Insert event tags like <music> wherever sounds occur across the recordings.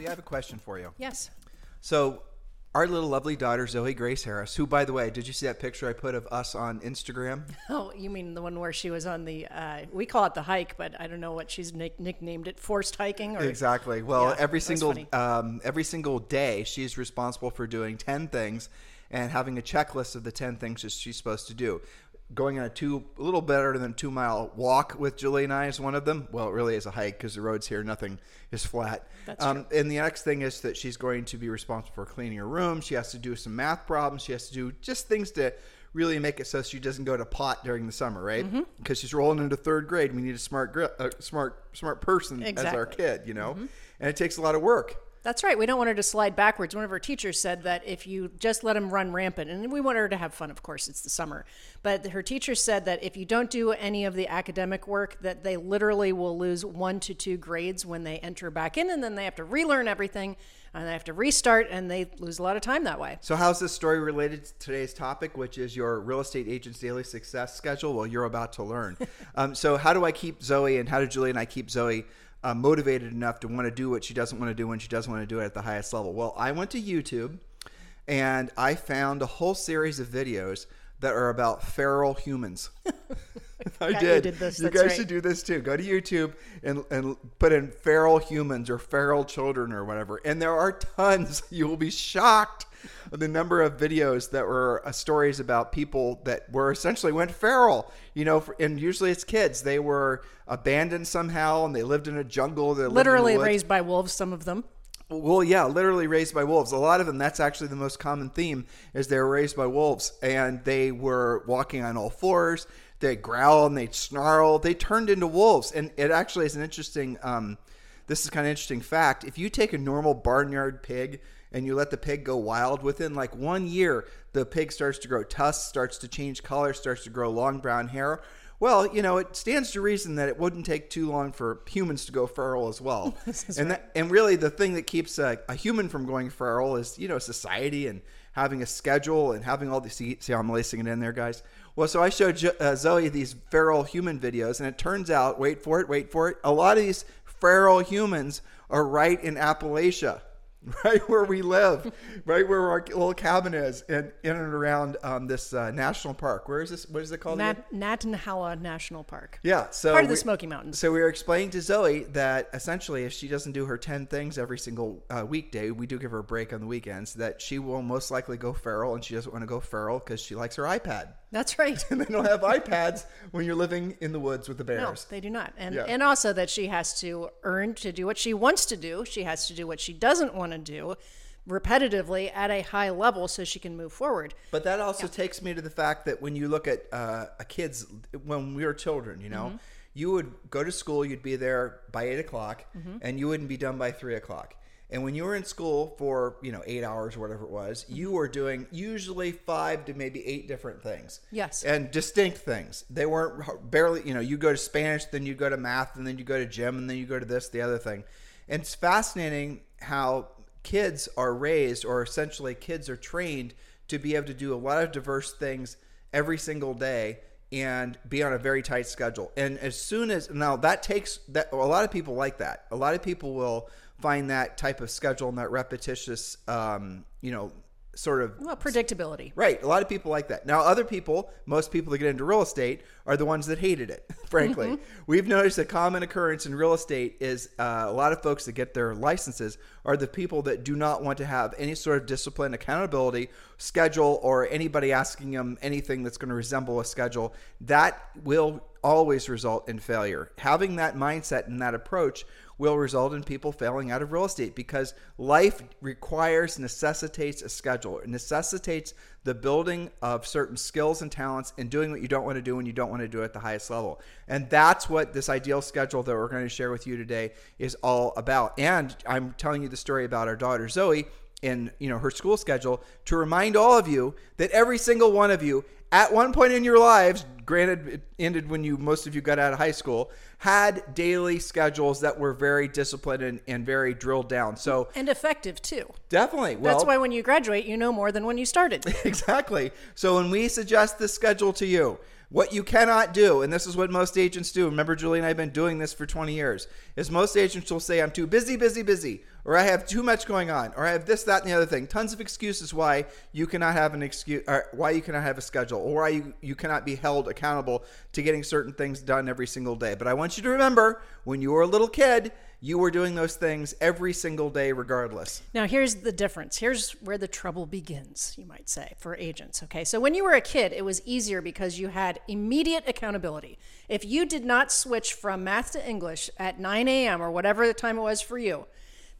Julie, I have a question for you. Yes. So, our little lovely daughter, Zoe Grace Harris, who, by the way, did you see that picture I put of us on Instagram? <laughs> Oh, you mean the one where she was on the, uh, we call it the hike, but I don't know what she's nick- nicknamed it, forced hiking or. Exactly. Well, Yeah, every single um, every single day, she's responsible for doing ten things and having a checklist of the ten things that she's supposed to do. Going on a two, a little better than two mile walk with Julie and I is one of them. Well, it really is a hike because the roads here, nothing is flat. That's um, And the next thing is that she's going to be responsible for cleaning her room. She has to do some math problems. She has to do just things to really make it so she doesn't go to pot during the summer, right? Mm-hmm. Because she's rolling into third grade. We need a smart, gr- a smart, smart person as our kid, you know, and it takes a lot of work. That's right. We don't want her to slide backwards. One of her teachers said that if you just let them run rampant, and we want her to have fun, of course, it's the summer. But her teacher said that if you don't do any of the academic work, that they literally will lose one to two grades when they enter back in, and then they have to relearn everything, and they have to restart, and they lose a lot of time that way. So, how's this story related to today's topic, which is your real estate agent's daily success schedule? Well, you're about to learn. <laughs> um, so, how do I keep Zoe, and how do Julie and I keep Zoe uh, motivated enough to want to do what she doesn't want to do when she doesn't want to do it at the highest level? Well, I went to YouTube and I found a whole series of videos that are about feral humans. <laughs> I you did. did this, You guys right. should do this too. Go to YouTube and, and put in feral humans or feral children or whatever. And there are tons. <laughs> You will be shocked <laughs> the number of videos that were uh, stories about people that were essentially went feral. You know, for, and usually it's kids. They were abandoned somehow and they lived in a jungle. They Literally raised by wolves, some of them. Well, yeah, literally raised by wolves. A lot of them. That's actually the most common theme is they were raised by wolves, and they were walking on all fours. They growl and they snarl. They turned into wolves, and it actually is an interesting. Um, this is kind of interesting fact. If you take a normal barnyard pig and you let the pig go wild, within like one year, the pig starts to grow tusks, starts to change color, starts to grow long brown hair. Well, you know, it stands to reason that it wouldn't take too long for humans to go feral as well. <laughs> and that, and really, the thing that keeps a, a human from going feral is you know society and having a schedule and having all these. See, see how I'm lacing it in there, guys. Well, so I showed Jo- uh, Zoe these feral human videos, and it turns out, wait for it, wait for it, a lot of these feral humans are right in Appalachia. <laughs> Right where we live, right where our little cabin is, and in and around um, this uh, national park. Where is this? What is it called? Nat- Nantahala National Park. Yeah, so Part of the Smoky Mountains. So we were explaining to Zoe that essentially, if she doesn't do her ten things every single uh, weekday, we do give her a break on the weekends. That she will most likely go feral, and she doesn't want to go feral because she likes her iPad. That's right. <laughs> And they don't have iPads when you're living in the woods with the bears. No, they do not. And Yeah. and also that she has to earn to do what she wants to do. She has to do what she doesn't want to do repetitively at a high level so she can move forward. But that also takes me to the fact that when you look at uh, a kid's, when we were children, you know, Mm-hmm. you would go to school, you'd be there by eight o'clock, Mm-hmm. and you wouldn't be done by three o'clock. And when you were in school for, you know, eight hours or whatever it was, Mm-hmm. you were doing usually five to maybe eight different things. Yes. And distinct things. They weren't barely, you know, you go to Spanish, then you go to math, and then you go to gym, and then you go to this, the other thing. And it's fascinating how kids are raised, or essentially kids are trained to be able to do a lot of diverse things every single day and be on a very tight schedule. And as soon as now that takes that a lot of people like that. A lot of people will find that type of schedule and that repetitious um, you know, sort of Well, predictability. Right. A lot of people like that. Now, other people, most people that get into real estate, are the ones that hated it, <laughs> frankly. Mm-hmm. We've noticed a common occurrence in real estate is uh, a lot of folks that get their licenses are the people that do not want to have any sort of discipline, accountability, schedule, or anybody asking them anything that's going to resemble a schedule. That will always result in failure. Having that mindset and that approach will result in people failing out of real estate because life requires, necessitates a schedule. It necessitates the building of certain skills and talents and doing what you don't want to do when you don't want to do it at the highest level. And that's what this ideal schedule that we're going to share with you today is all about. And I'm telling you the story about our daughter Zoe in you know her school schedule to remind all of you that every single one of you at one point in your lives granted it ended when you most of you got out of high school had daily schedules that were very disciplined and, and very drilled down so and effective too. definitely well That's why when you graduate, you know more than when you started. <laughs> exactly. So when we suggest this schedule to you, what you cannot do, and this is what most agents do. Remember, Julie and I have been doing this for 20 years. Is most agents will say, "I'm too busy, busy, busy," or "I have too much going on," or "I have this, that, and the other thing." Tons of excuses why you cannot have an excuse, or why you cannot have a schedule, or why you, you cannot be held accountable to getting certain things done every single day. But I want you to remember, when you were a little kid, you were doing those things every single day, regardless. Now, here's the difference. Here's where the trouble begins, you might say, for agents. Okay. So, when you were a kid, it was easier because you had immediate accountability. If you did not switch from math to English at 9 a.m. or whatever the time it was for you,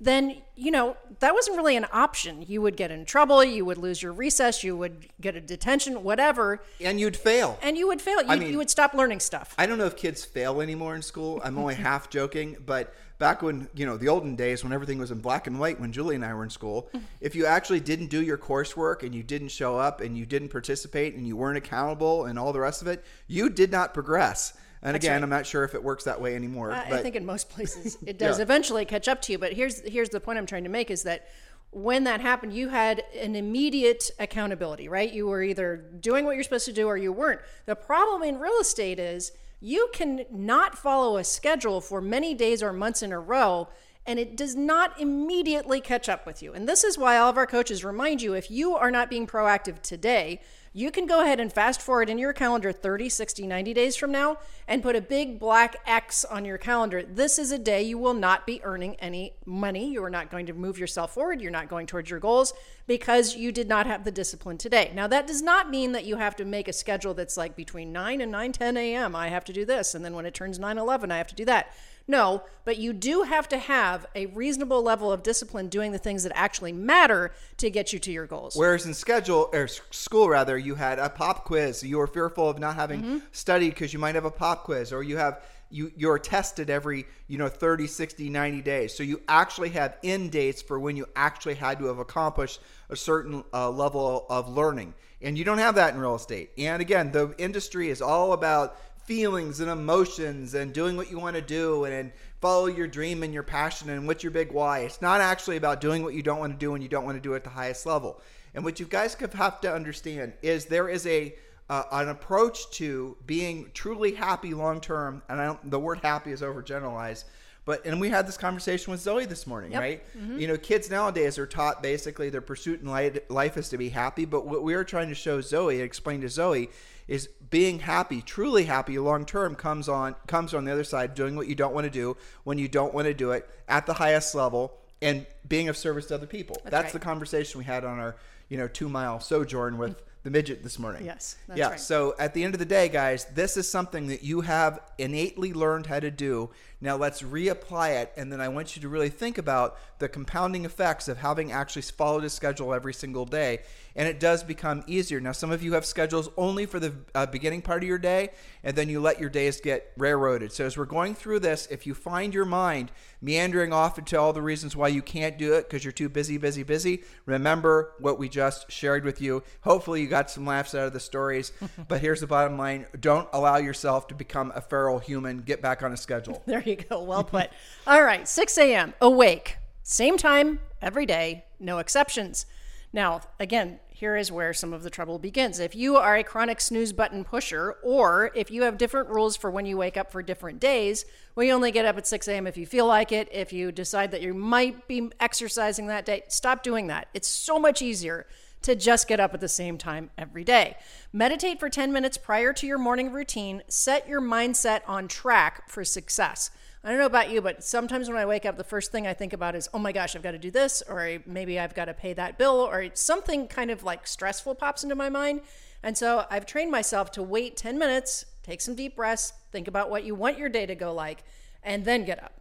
then, you know, that wasn't really an option. You would get in trouble, you would lose your recess, you would get a detention, whatever, And you'd fail. and you would fail. You, mean- you would stop learning stuff. I don't know if kids fail anymore in school. I'm only <laughs> half joking, but back when, you know, the olden days when everything was in black and white when Julie and I were in school, mm-hmm. if you actually didn't do your coursework and you didn't show up and you didn't participate and you weren't accountable and all the rest of it, you did not progress. And again, right. I'm not sure if it works that way anymore. I, I think in most places <laughs> it does Yeah. eventually catch up to you. But here's here's the point I'm trying to make is that when that happened, you had an immediate accountability, right? You were either doing what you're supposed to do or you weren't. The problem in real estate is you can not follow a schedule for many days or months in a row and it does not immediately catch up with you. And this is why all of our coaches remind you if you are not being proactive today, you can go ahead and fast forward in your calendar 30, 60, 90 days from now and put a big black X on your calendar. This is a day you will not be earning any money. You are not going to move yourself forward. You're not going towards your goals because you did not have the discipline today. Now, that does not mean that you have to make a schedule that's like between 9 and 9 10 a.m. I have to do this. And then when it turns 9 11, I have to do that. No, but you do have to have a reasonable level of discipline doing the things that actually matter to get you to your goals. Whereas in schedule or school rather, you had a pop quiz. You were fearful of not having Mm-hmm. studied because you might have a pop quiz, or you have you you're tested every you know 30 60 90 days so you actually have end dates for when you actually had to have accomplished a certain uh, level of learning and you don't have that in real estate and again the industry is all about feelings and emotions and doing what you want to do and, and follow your dream and your passion and what's your big why. It's not actually about doing what you don't want to do and you don't want to do at the highest level. And what you guys have to understand is there is a uh, an approach to being truly happy long term. And I don't, the word happy is overgeneralized. But and we had this conversation with Zoe this morning, Yep. right? You know, kids nowadays are taught basically their pursuit in li- life is to be happy. But what we are trying to show Zoe, explain to Zoe, is being happy, truly happy long term comes on comes on the other side, doing what you don't want to do when you don't want to do it at the highest level and being of service to other people. That's, right. the conversation we had on our, you know, two mile sojourn with the midget this morning. Yes, that's yeah. right. So at the end of the day, guys, this is something that you have innately learned how to do. Now let's reapply it, and then I want you to really think about the compounding effects of having actually followed a schedule every single day. And it does become easier. Now, some of you have schedules only for the uh, beginning part of your day, and then you let your days get railroaded. So as we're going through this, if you find your mind meandering off into all the reasons why you can't do it because you're too busy, busy, busy, remember what we just shared with you. Hopefully, you got some laughs out of the stories. <laughs> but here's the bottom line don't allow yourself to become a feral human. Get back on a schedule. <laughs> There you go. Well put. All right, 6 a.m. Awake. Same time every day, no exceptions. Now, again, here is where some of the trouble begins. If you are a chronic snooze button pusher, or if you have different rules for when you wake up for different days, we only get up at 6 a.m. if you feel like it. If you decide that you might be exercising that day, stop doing that. It's so much easier to just get up at the same time every day. Meditate for 10 minutes prior to your morning routine. Set your mindset on track for success. I don't know about you, but sometimes when I wake up, the first thing I think about is, oh my gosh, I've got to do this, or maybe I've got to pay that bill, or something kind of like stressful pops into my mind. And so I've trained myself to wait 10 minutes, take some deep breaths, think about what you want your day to go like, and then get up.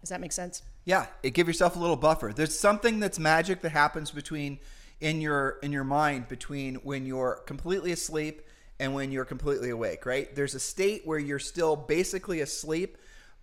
Does that make sense? Yeah, it give yourself a little buffer. There's something that's magic that happens between in your in your mind between when you're completely asleep and when you're completely awake, right? There's a state where you're still basically asleep,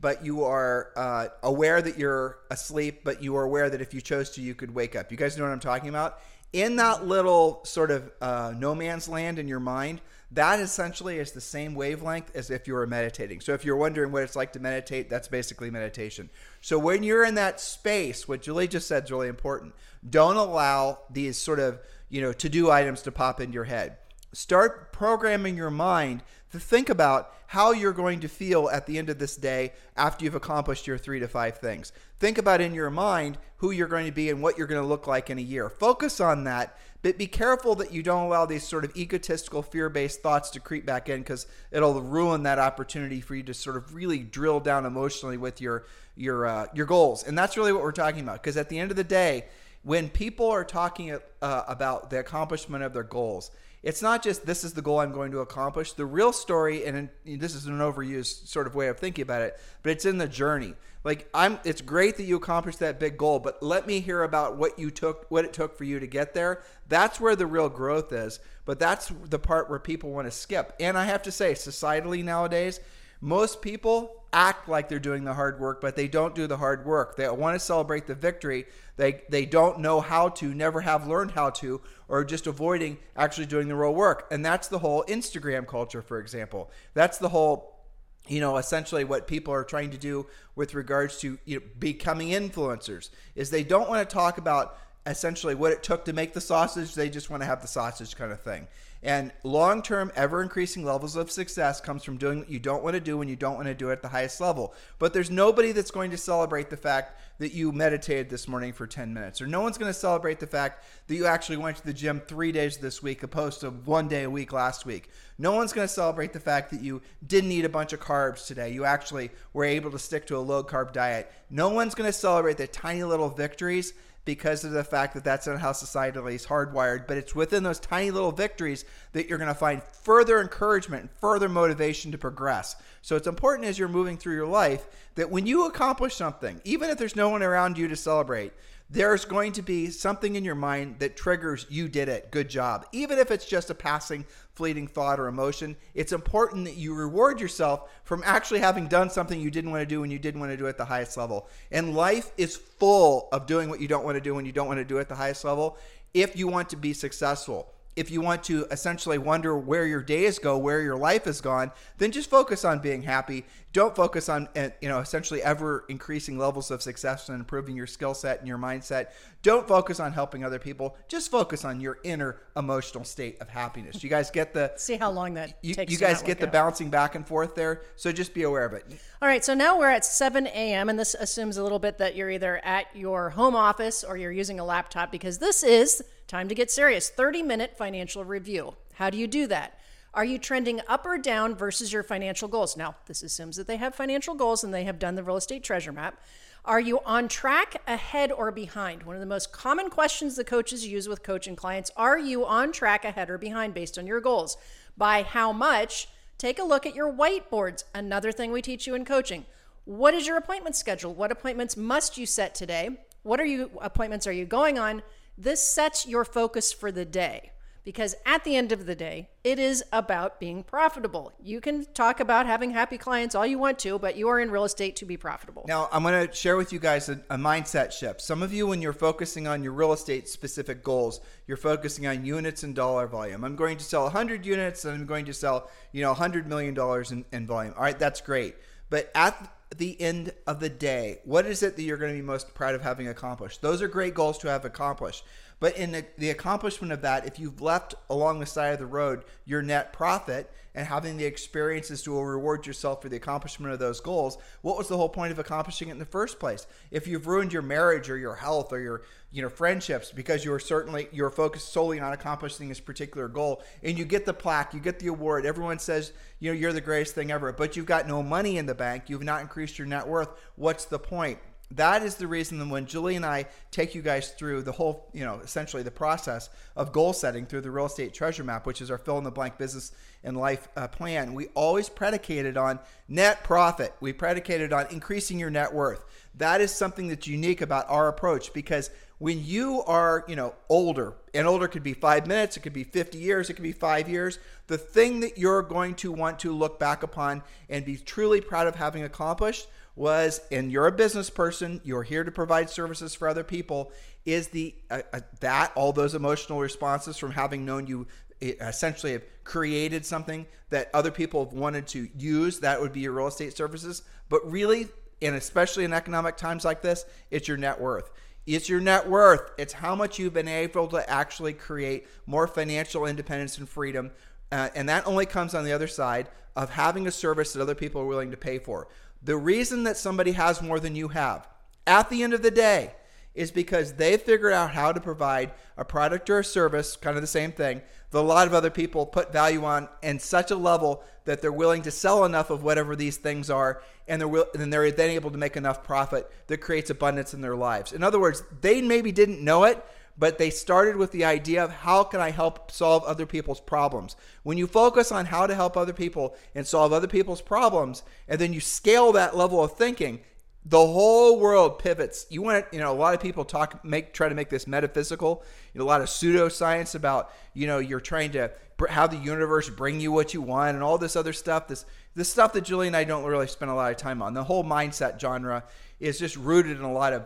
but you are uh, aware that you're asleep, but you are aware that if you chose to, you could wake up. You guys know what I'm talking about? In that little sort of uh, no man's land in your mind, that essentially is the same wavelength as if you were meditating. So if you're wondering what it's like to meditate, that's basically meditation. So when you're in that space, what Julie just said is really important. Don't allow these sort of, you know, to-do items to pop into your head start programming your mind to think about how you're going to feel at the end of this day after you've accomplished your three to five things. Think about in your mind who you're going to be and what you're going to look like in a year. Focus on that, but be careful that you don't allow these sort of egotistical, fear based thoughts to creep back in because it'll ruin that opportunity for you to sort of really drill down emotionally with your your uh, your goals. And that's really what we're talking about. Because at the end of the day, when people are talking uh, about the accomplishment of their goals, it's not just this is the goal I'm going to accomplish. The real story, and this is an overused sort of way of thinking about it, but it's in the journey. Like I'm, it's great that you accomplished that big goal, but let me hear about what you took, what it took for you to get there. That's where the real growth is. But that's the part where people want to skip. And I have to say, societally nowadays, most people act like they're doing the hard work, but they don't do the hard work. They want to celebrate the victory. They they don't know how to, never have learned how to, or just avoiding actually doing the real work. And that's the whole Instagram culture, for example. That's the whole you know essentially what people are trying to do with regards to you know, becoming influencers is they don't want to talk about essentially what it took to make the sausage they just want to have the sausage kind of thing and long term, ever increasing levels of success comes from doing what you don't want to do when you don't want to do it at the highest level. But there's nobody that's going to celebrate the fact that you meditated this morning for 10 minutes, or no one's going to celebrate the fact that you actually went to the gym three days this week opposed to one day a week last week. No one's going to celebrate the fact that you didn't eat a bunch of carbs today. You actually were able to stick to a low carb diet. No one's going to celebrate the tiny little victories because of the fact that that's not how society is hardwired. But it's within those tiny little victories that you're going to find further encouragement and further motivation to progress. So it's important as you're moving through your life that when you accomplish something, even if there's no one around you to celebrate, there's going to be something in your mind that triggers you did it, good job. Even if it's just a passing fleeting thought or emotion, it's important that you reward yourself from actually having done something you didn't want to do and you didn't want to do at the highest level. And life is full of doing what you don't want to do when you don't want to do at the highest level if you want to be successful if you want to essentially wonder where your days go, where your life has gone, then just focus on being happy. Don't focus on uh, you know essentially ever increasing levels of success and improving your skill set and your mindset. Don't focus on helping other people. Just focus on your inner emotional state of happiness. You guys get the <laughs> see how long that you, takes. You guys get the out. bouncing back and forth there. So just be aware of it. All right. So now we're at 7 a.m. and this assumes a little bit that you're either at your home office or you're using a laptop because this is Time to get serious. 30 minute financial review. How do you do that? Are you trending up or down versus your financial goals? Now, this assumes that they have financial goals and they have done the real estate treasure map. Are you on track, ahead, or behind? One of the most common questions the coaches use with coaching clients are you on track, ahead, or behind based on your goals? By how much? Take a look at your whiteboards. Another thing we teach you in coaching. What is your appointment schedule? What appointments must you set today? What are you appointments are you going on? This sets your focus for the day because at the end of the day, it is about being profitable. You can talk about having happy clients all you want to, but you are in real estate to be profitable. Now, I'm going to share with you guys a, a, mindset shift. Some of you, when you're focusing on your real estate specific goals, you're focusing on units and dollar volume. I'm going to sell 100 units and I'm going to sell, you know, 100 million dollars in, in volume. All right, that's great. But at the end of the day, what is it that you're going to be most proud of having accomplished? Those are great goals to have accomplished. But in the, the, accomplishment of that, if you've left along the side of the road your net profit and having the experiences to reward yourself for the accomplishment of those goals, what was the whole point of accomplishing it in the first place? If you've ruined your marriage or your health or your you know friendships because you're certainly you're focused solely on accomplishing this particular goal and you get the plaque, you get the award everyone says you know you're the greatest thing ever but you've got no money in the bank you've not increased your net worth, what's the point? That is the reason that when Julie and I take you guys through the whole, you know, essentially the process of goal setting through the real estate treasure map, which is our fill in the blank business and life uh, plan, we always predicated on net profit. We predicated on increasing your net worth. That is something that's unique about our approach because when you are, you know, older, and older could be five minutes, it could be 50 years, it could be five years, the thing that you're going to want to look back upon and be truly proud of having accomplished was, and you're a business person, you're here to provide services for other people, is the uh, uh, that all those emotional responses from having known you essentially have created something that other people have wanted to use. That would be your real estate services, but really, and especially in economic times like this, it's your net worth. It's your net worth. It's how much you've been able to actually create more financial independence and freedom. Uh, and that only comes on the other side of having a service that other people are willing to pay for. The reason that somebody has more than you have at the end of the day is because they figured out how to provide a product or a service, kind of the same thing, that a lot of other people put value on in such a level that they're willing to sell enough of whatever these things are, and they're will, and they're then able to make enough profit that creates abundance in their lives. In other words, they maybe didn't know it, but they started with the idea of how can I help solve other people's problems. When you focus on how to help other people and solve other people's problems, and then you scale that level of thinking, the whole world pivots. You want to, you know, a lot of people talk, make, try to make this metaphysical. You know, a lot of pseudoscience about, you know, you're trying to have the universe bring you what you want and all this other stuff. This, this stuff that Julie and I don't really spend a lot of time on. The whole mindset genre is just rooted in a lot of,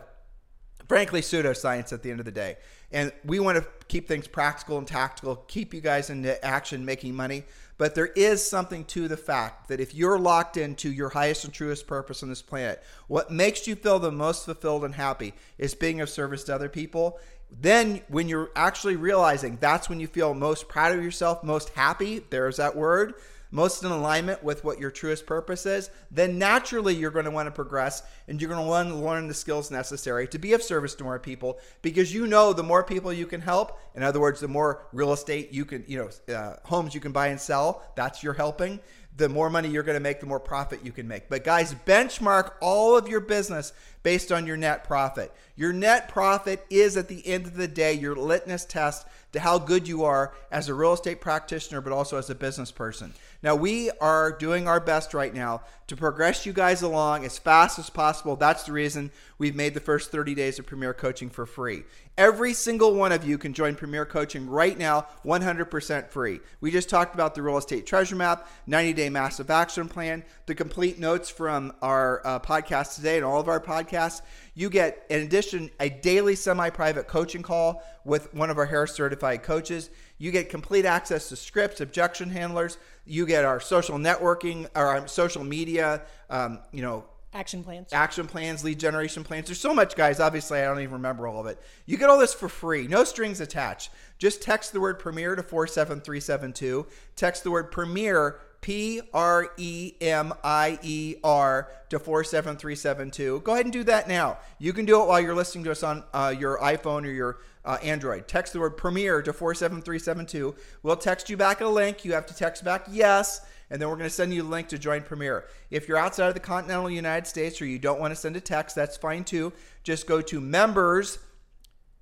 frankly, pseudoscience at the end of the day. And we want to keep things practical and tactical, keep you guys into action, making money. But there is something to the fact that if you're locked into your highest and truest purpose on this planet, what makes you feel the most fulfilled and happy is being of service to other people. Then, when you're actually realizing that's when you feel most proud of yourself, most happy, there's that word most in alignment with what your truest purpose is, then naturally you're going to want to progress and you're going to want to learn the skills necessary to be of service to more people because you know the more people you can help, in other words, the more real estate you can, you know, uh, homes you can buy and sell, that's your helping the more money you're going to make, the more profit you can make. But guys, benchmark all of your business based on your net profit. Your net profit is at the end of the day your litmus test to how good you are as a real estate practitioner, but also as a business person. Now, we are doing our best right now to progress you guys along as fast as possible. That's the reason we've made the first 30 days of Premier Coaching for free. Every single one of you can join Premier Coaching right now, 100% free. We just talked about the real estate treasure map, 90 day massive action plan, the complete notes from our uh, podcast today and all of our podcasts. You get, in addition, a daily semi private coaching call with one of our Harris certified coaches. You get complete access to scripts, objection handlers. You get our social networking, or our social media, um, you know, action plans. action plans lead generation plans. There's so much guys obviously i don't even remember all of it. You get all this for free no strings attached. Just text the word premier to 47372 text the word premier P R E M I E R to 47372. Go ahead and do that now. You can do it while you're listening to us on uh, your iPhone or your uh, Android. Text the word Premier to 47372. We'll text you back a link. You have to text back yes, and then we're going to send you a link to join Premier. If you're outside of the continental United States or you don't want to send a text, that's fine too. Just go to members,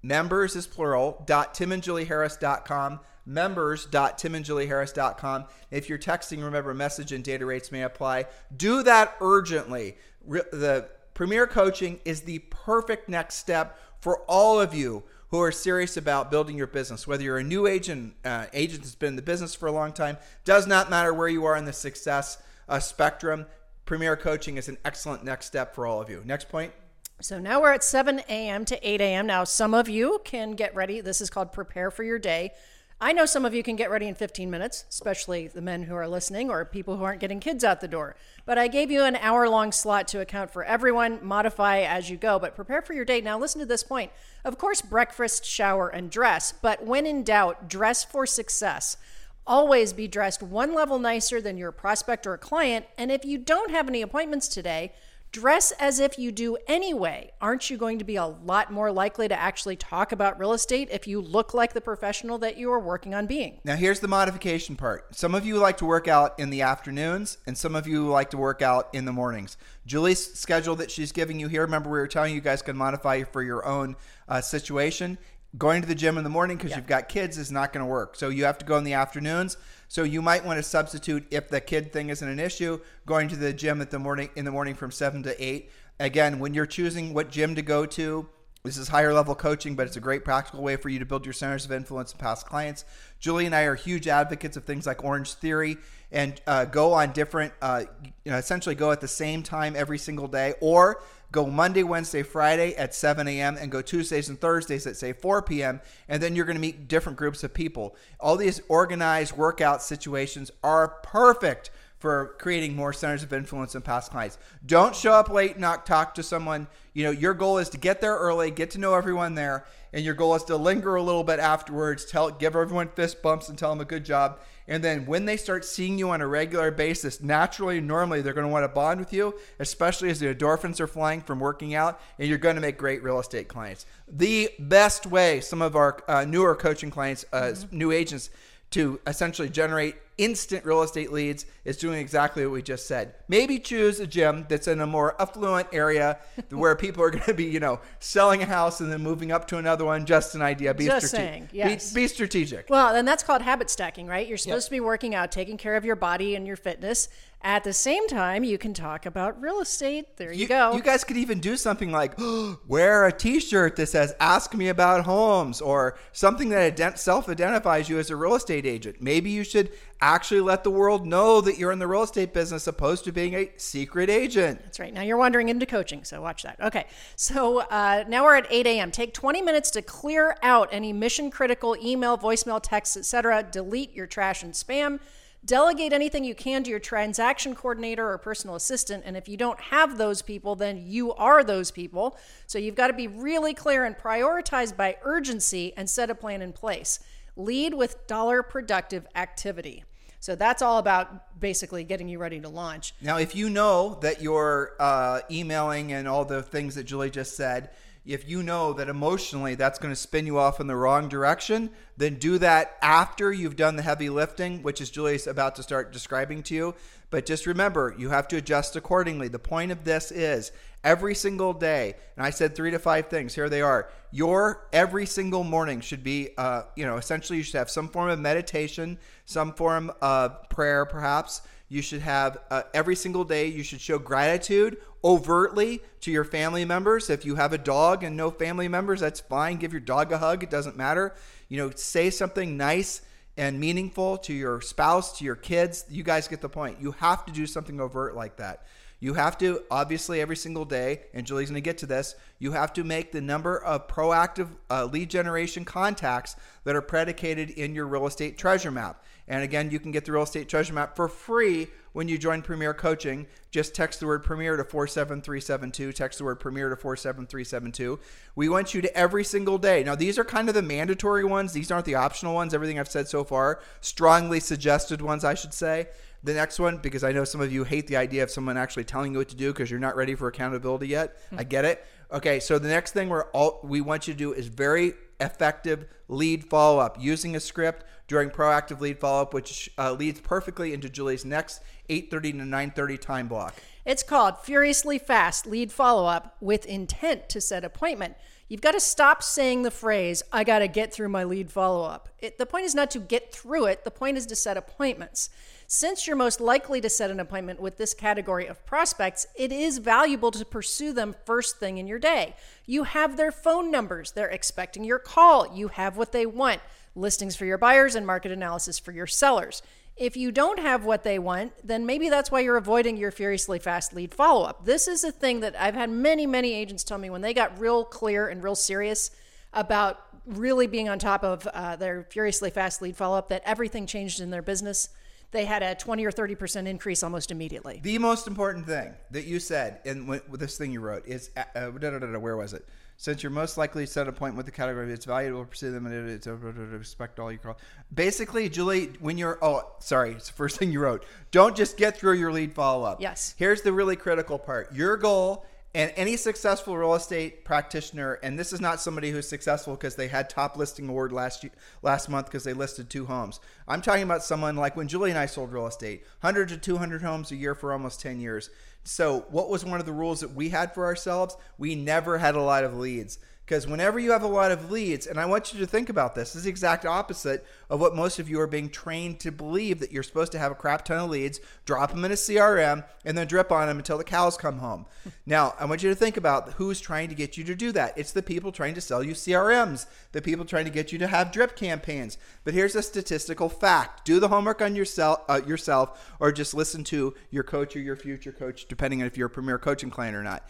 members is plural, dot timandjulieharris.com members.timandjulieharris.com. If you're texting, remember message and data rates may apply. Do that urgently. The Premier Coaching is the perfect next step for all of you who are serious about building your business. Whether you're a new agent, uh, agent that's been in the business for a long time, does not matter where you are in the success uh, spectrum. Premier Coaching is an excellent next step for all of you. Next point. So now we're at 7 a.m. to 8 a.m. Now, some of you can get ready. This is called Prepare for Your Day. I know some of you can get ready in 15 minutes, especially the men who are listening or people who aren't getting kids out the door. But I gave you an hour long slot to account for everyone. Modify as you go, but prepare for your day. Now, listen to this point. Of course, breakfast, shower, and dress, but when in doubt, dress for success. Always be dressed one level nicer than your prospect or client. And if you don't have any appointments today, Dress as if you do anyway. Aren't you going to be a lot more likely to actually talk about real estate if you look like the professional that you are working on being? Now, here's the modification part. Some of you like to work out in the afternoons, and some of you like to work out in the mornings. Julie's schedule that she's giving you here, remember, we were telling you, guys can modify for your own uh, situation. Going to the gym in the morning because Yeah. you've got kids is not going to work. So you have to go in the afternoons. So you might want to substitute if the kid thing isn't an issue, going to the gym at the morning in the morning from seven to eight. Again, when you're choosing what gym to go to, this is higher level coaching, but it's a great practical way for you to build your centers of influence and past clients. Julie and I are huge advocates of things like Orange Theory and uh, go on different, uh, you know, essentially go at the same time every single day, or go Monday, Wednesday, Friday at 7 a.m. and go Tuesdays and Thursdays at say 4 p.m. And then you're going to meet different groups of people. All these organized workout situations are perfect for creating more centers of influence and past clients. Don't show up late, not talk to someone. You know, your goal is to get there early, get to know everyone there, and your goal is to linger a little bit afterwards, tell give everyone fist bumps and tell them a good job. And then when they start seeing you on a regular basis, naturally, normally they're going to want to bond with you, especially as the endorphins are flying from working out, and you're going to make great real estate clients. The best way, some of our uh, newer coaching clients, uh, new agents, to essentially generate instant real estate leads is doing exactly what we just said. Maybe choose a gym that's in a more affluent area <laughs> where people are going to be, you know, selling a house and then moving up to another one. Just an idea. Be Just strate- saying, be- yes. Be, strategic. Well, and that's called habit stacking, right? You're supposed to be working out, taking care of your body and your fitness. At the same time, you can talk about real estate. There you, go. You guys could even do something like <gasps> wear a T-shirt that says "Ask me about homes" or something that ident- self-identifies you as a real estate agent. Maybe you should actually let the world know that you're in the real estate business, opposed to being a secret agent. That's right. Now you're wandering into coaching, so watch that. Okay. So uh, now we're at 8 a.m. Take 20 minutes to clear out any mission critical email, voicemail, texts, etc. Delete your trash and spam. Delegate anything you can to your transaction coordinator or personal assistant. And if you don't have those people, then you are those people. So you've got to be really clear and prioritize by urgency and set a plan in place. Lead with dollar productive activity. So that's all about basically getting you ready to launch. Now, if you know that you're uh, emailing and all the things that Julie just said, if you know that emotionally that's going to spin you off in the wrong direction, then do that after you've done the heavy lifting, which is Julie's about to start describing to you. But just remember, you have to adjust accordingly. The point of this is every single day, and I said three to five things. Here they are. Your every single morning should be, uh, you know, essentially you should have some form of meditation, some form of prayer, perhaps. You should have uh, every single day, you should show gratitude overtly to your family members. If you have a dog and no family members, that's fine. Give your dog a hug, it doesn't matter. You know, say something nice and meaningful to your spouse, to your kids. You guys get the point. You have to do something overt like that. You have to, obviously, every single day, and Julie's going to get to this, you have to make the number of proactive uh, lead generation contacts that are predicated in your real estate treasure map. And again, you can get the real estate treasure map for free when you join Premier Coaching. Just text the word Premier to 47372. Text the word Premier to 47372. We want you to every single day. Now, these are kind of the mandatory ones. These aren't the optional ones. Everything I've said so far, strongly suggested ones, I should say. The next one, because I know some of you hate the idea of someone actually telling you what to do because you're not ready for accountability yet. Hmm. I get it. Okay, so the next thing we're all we want you to do is very effective lead follow up using a script during proactive lead follow up, which uh, leads perfectly into Julie's next 8:30 to 9:30 time block. It's called Furiously Fast Lead Follow Up with Intent to Set Appointment. You've got to stop saying the phrase, I got to get through my lead follow up. The point is not to get through it, the point is to set appointments. Since you're most likely to set an appointment with this category of prospects, it is valuable to pursue them first thing in your day. You have their phone numbers, they're expecting your call, you have what they want listings for your buyers and market analysis for your sellers. If you don't have what they want, then maybe that's why you're avoiding your furiously fast lead follow up. This is a thing that I've had many, many agents tell me when they got real clear and real serious about really being on top of uh, their furiously fast lead follow up that everything changed in their business. They had a 20 or 30% increase almost immediately. The most important thing that you said in with this thing you wrote is uh, uh, da, da, da, where was it? Since you're most likely to set a point with the category, it's valuable to pursue them and it's respect all you call. Basically, Julie, when you're oh sorry, it's the first <laughs> thing you wrote. Don't just get through your lead follow up. Yes. Here's the really critical part. Your goal and any successful real estate practitioner, and this is not somebody who's successful because they had top listing award last year, last month because they listed two homes. I'm talking about someone like when Julie and I sold real estate, 100 to 200 homes a year for almost 10 years. So, what was one of the rules that we had for ourselves? We never had a lot of leads. Because whenever you have a lot of leads, and I want you to think about this, this is the exact opposite of what most of you are being trained to believe that you're supposed to have a crap ton of leads, drop them in a CRM, and then drip on them until the cows come home. <laughs> now, I want you to think about who's trying to get you to do that. It's the people trying to sell you CRMs, the people trying to get you to have drip campaigns. But here's a statistical fact do the homework on yourself, uh, yourself or just listen to your coach or your future coach, depending on if you're a premier coaching client or not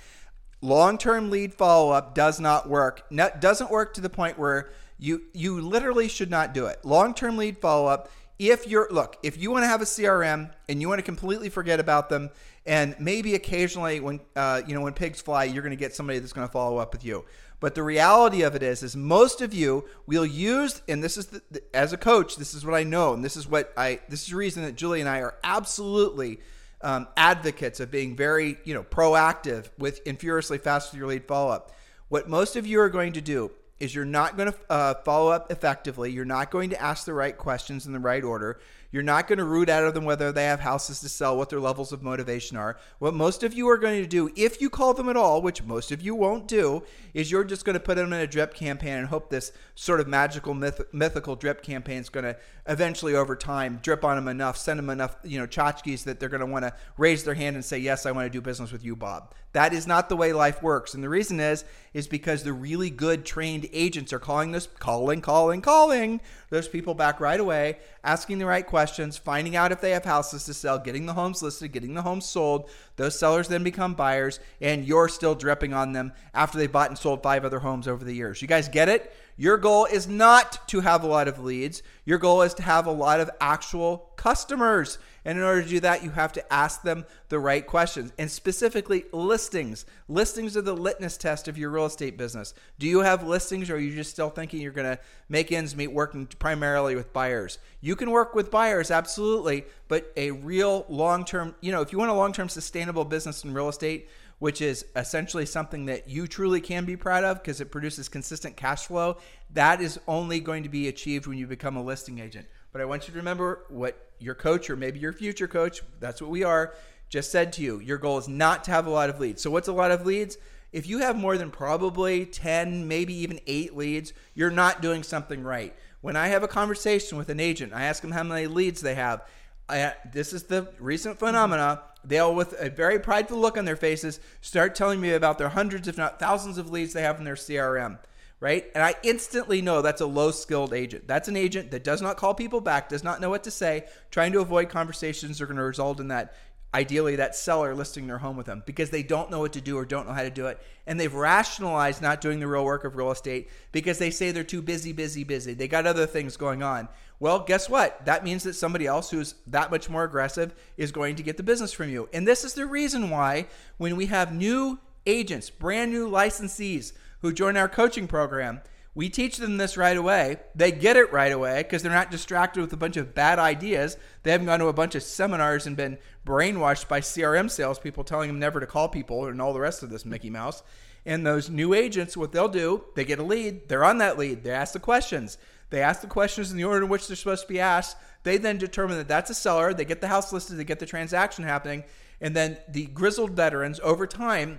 long-term lead follow-up does not work. Not, doesn't work to the point where you you literally should not do it. Long-term lead follow-up if you're look if you want to have a crm and you want to completely forget about them and maybe occasionally when uh, you know when pigs fly you're going to get somebody that's going to follow up with you. But the reality of it is is most of you will use and this is the, as a coach this is what i know and this is what i this is the reason that julie and i are absolutely um, advocates of being very, you know, proactive with and furiously fast with your lead follow up. What most of you are going to do is you're not going to uh, follow up effectively. You're not going to ask the right questions in the right order. You're not going to root out of them whether they have houses to sell, what their levels of motivation are. What most of you are going to do, if you call them at all, which most of you won't do, is you're just going to put them in a drip campaign and hope this sort of magical, myth- mythical drip campaign is going to eventually, over time, drip on them enough, send them enough, you know, tchotchkes that they're going to want to raise their hand and say, "Yes, I want to do business with you, Bob." That is not the way life works, and the reason is is because the really good trained agents are calling this, calling, calling, calling those people back right away, asking the right questions, finding out if they have houses to sell, getting the homes listed, getting the homes sold. Those sellers then become buyers, and you're still dripping on them after they bought and sold five other homes over the years. You guys get it? Your goal is not to have a lot of leads. Your goal is to have a lot of actual customers. And in order to do that, you have to ask them the right questions and specifically listings. Listings are the litmus test of your real estate business. Do you have listings or are you just still thinking you're going to make ends meet working primarily with buyers? You can work with buyers, absolutely, but a real long term, you know, if you want a long term sustainable business in real estate, which is essentially something that you truly can be proud of because it produces consistent cash flow. That is only going to be achieved when you become a listing agent. But I want you to remember what your coach or maybe your future coach, that's what we are, just said to you. Your goal is not to have a lot of leads. So, what's a lot of leads? If you have more than probably 10, maybe even eight leads, you're not doing something right. When I have a conversation with an agent, I ask them how many leads they have. I, this is the recent mm-hmm. phenomena they'll, with a very prideful look on their faces, start telling me about their hundreds, if not thousands, of leads they have in their CRM. Right. And I instantly know that's a low skilled agent. That's an agent that does not call people back, does not know what to say, trying to avoid conversations that are going to result in that ideally that seller listing their home with them because they don't know what to do or don't know how to do it. And they've rationalized not doing the real work of real estate because they say they're too busy, busy, busy. They got other things going on. Well, guess what? That means that somebody else who's that much more aggressive is going to get the business from you. And this is the reason why when we have new agents, brand new licensees who join our coaching program, we teach them this right away. They get it right away because they're not distracted with a bunch of bad ideas. They haven't gone to a bunch of seminars and been brainwashed by CRM salespeople telling them never to call people and all the rest of this Mickey Mouse. And those new agents, what they'll do, they get a lead. They're on that lead. They ask the questions. They ask the questions in the order in which they're supposed to be asked. They then determine that that's a seller. They get the house listed. They get the transaction happening. And then the grizzled veterans, over time,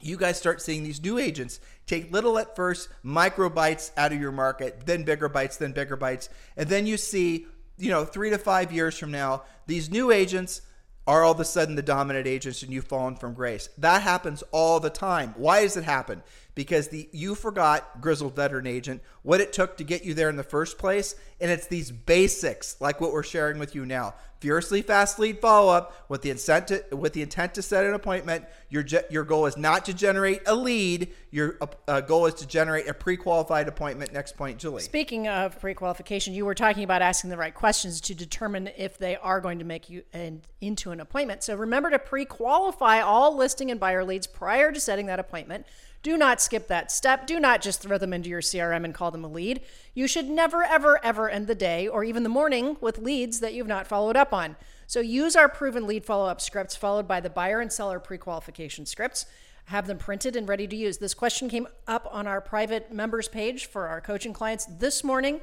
you guys start seeing these new agents take little at first, micro bites out of your market, then bigger bites, then bigger bites. And then you see, you know, three to five years from now, these new agents are all of a sudden the dominant agents and you've fallen from grace. That happens all the time. Why does it happen? Because the you forgot, grizzled veteran agent, what it took to get you there in the first place. And it's these basics, like what we're sharing with you now furiously fast lead follow up with the intent to, with the intent to set an appointment. Your your goal is not to generate a lead. Your uh, goal is to generate a pre-qualified appointment. Next point, Julie. Speaking of pre-qualification, you were talking about asking the right questions to determine if they are going to make you an, into an appointment. So remember to pre-qualify all listing and buyer leads prior to setting that appointment. Do not skip that step. Do not just throw them into your CRM and call them a lead. You should never, ever, ever end the day or even the morning with leads that you've not followed up on. So use our proven lead follow up scripts followed by the buyer and seller pre qualification scripts. Have them printed and ready to use. This question came up on our private members page for our coaching clients this morning.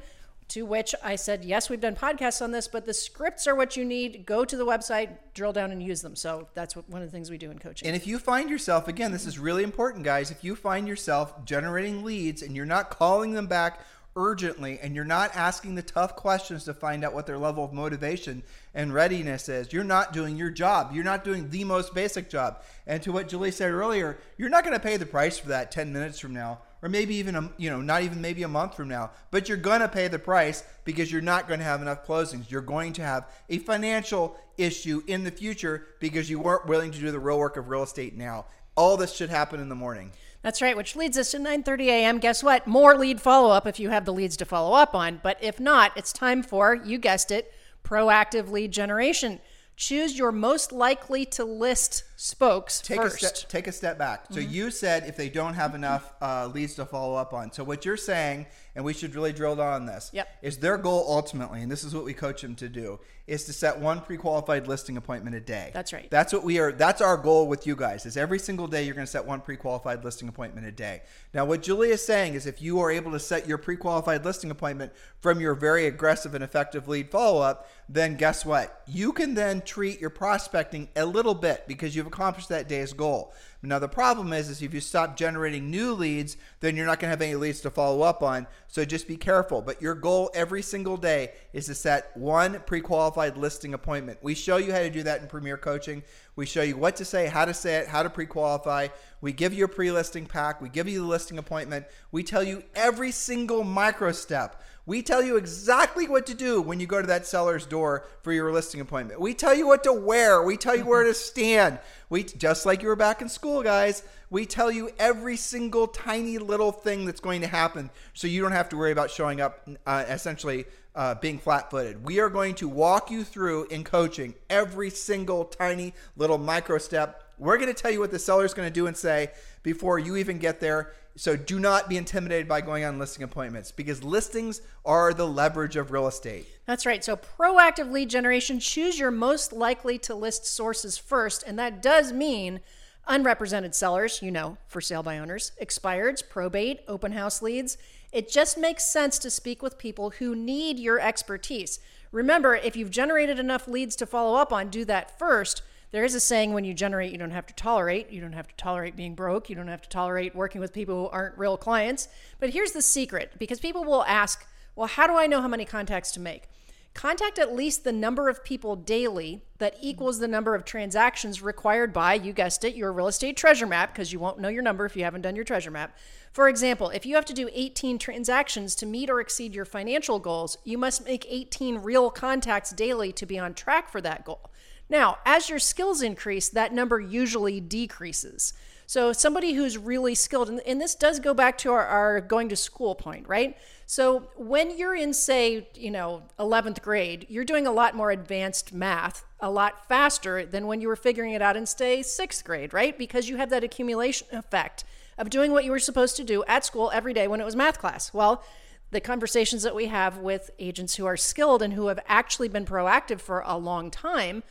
To which I said, yes, we've done podcasts on this, but the scripts are what you need. Go to the website, drill down, and use them. So that's one of the things we do in coaching. And if you find yourself, again, this is really important, guys, if you find yourself generating leads and you're not calling them back urgently and you're not asking the tough questions to find out what their level of motivation and readiness is, you're not doing your job. You're not doing the most basic job. And to what Julie said earlier, you're not going to pay the price for that 10 minutes from now or maybe even a you know not even maybe a month from now but you're going to pay the price because you're not going to have enough closings you're going to have a financial issue in the future because you weren't willing to do the real work of real estate now all this should happen in the morning that's right, which leads us to 9:30 a.m. Guess what? More lead follow-up if you have the leads to follow up on, but if not, it's time for, you guessed it, proactive lead generation. Choose your most likely to list spokes take first. A step, take a step back. So mm-hmm. you said if they don't have enough uh, leads to follow up on. So what you're saying, and we should really drill down on this, yep. is their goal ultimately, and this is what we coach them to do, is to set one pre-qualified listing appointment a day. That's right. That's what we are. That's our goal with you guys. Is every single day you're going to set one pre-qualified listing appointment a day. Now, what Julie is saying is if you are able to set your pre-qualified listing appointment from your very aggressive and effective lead follow-up, then guess what? You can then treat your prospecting a little bit because you've accomplished that day's goal. Now the problem is, is if you stop generating new leads, then you're not going to have any leads to follow up on. So just be careful. But your goal every single day is to set one pre-qualified listing appointment. We show you how to do that in Premier Coaching. We show you what to say, how to say it, how to pre-qualify. We give you a pre-listing pack. We give you the listing appointment. We tell you every single micro step. We tell you exactly what to do when you go to that seller's door for your listing appointment. We tell you what to wear. We tell you where to <laughs> stand. We just like you were back in school, guys. We tell you every single tiny little thing that's going to happen, so you don't have to worry about showing up uh, essentially uh, being flat-footed. We are going to walk you through in coaching every single tiny little micro step. We're going to tell you what the seller is going to do and say before you even get there so do not be intimidated by going on listing appointments because listings are the leverage of real estate. That's right. So proactive lead generation, choose your most likely to list sources first. And that does mean unrepresented sellers, you know, for sale by owners, expireds, probate, open house leads. It just makes sense to speak with people who need your expertise. Remember, if you've generated enough leads to follow up on, do that first there is a saying when you generate, you don't have to tolerate. You don't have to tolerate being broke. You don't have to tolerate working with people who aren't real clients. But here's the secret because people will ask, well, how do I know how many contacts to make? Contact at least the number of people daily that equals the number of transactions required by, you guessed it, your real estate treasure map, because you won't know your number if you haven't done your treasure map. For example, if you have to do 18 transactions to meet or exceed your financial goals, you must make 18 real contacts daily to be on track for that goal. Now, as your skills increase, that number usually decreases. So, somebody who's really skilled, and, this does go back to our, our, going to school point, right? So, when you're in, say, you know, 11th grade, you're doing a lot more advanced math a lot faster than when you were figuring it out in, say, sixth grade, right? Because you have that accumulation effect of doing what you were supposed to do at school every day when it was math class. Well, the conversations that we have with agents who are skilled and who have actually been proactive for a long time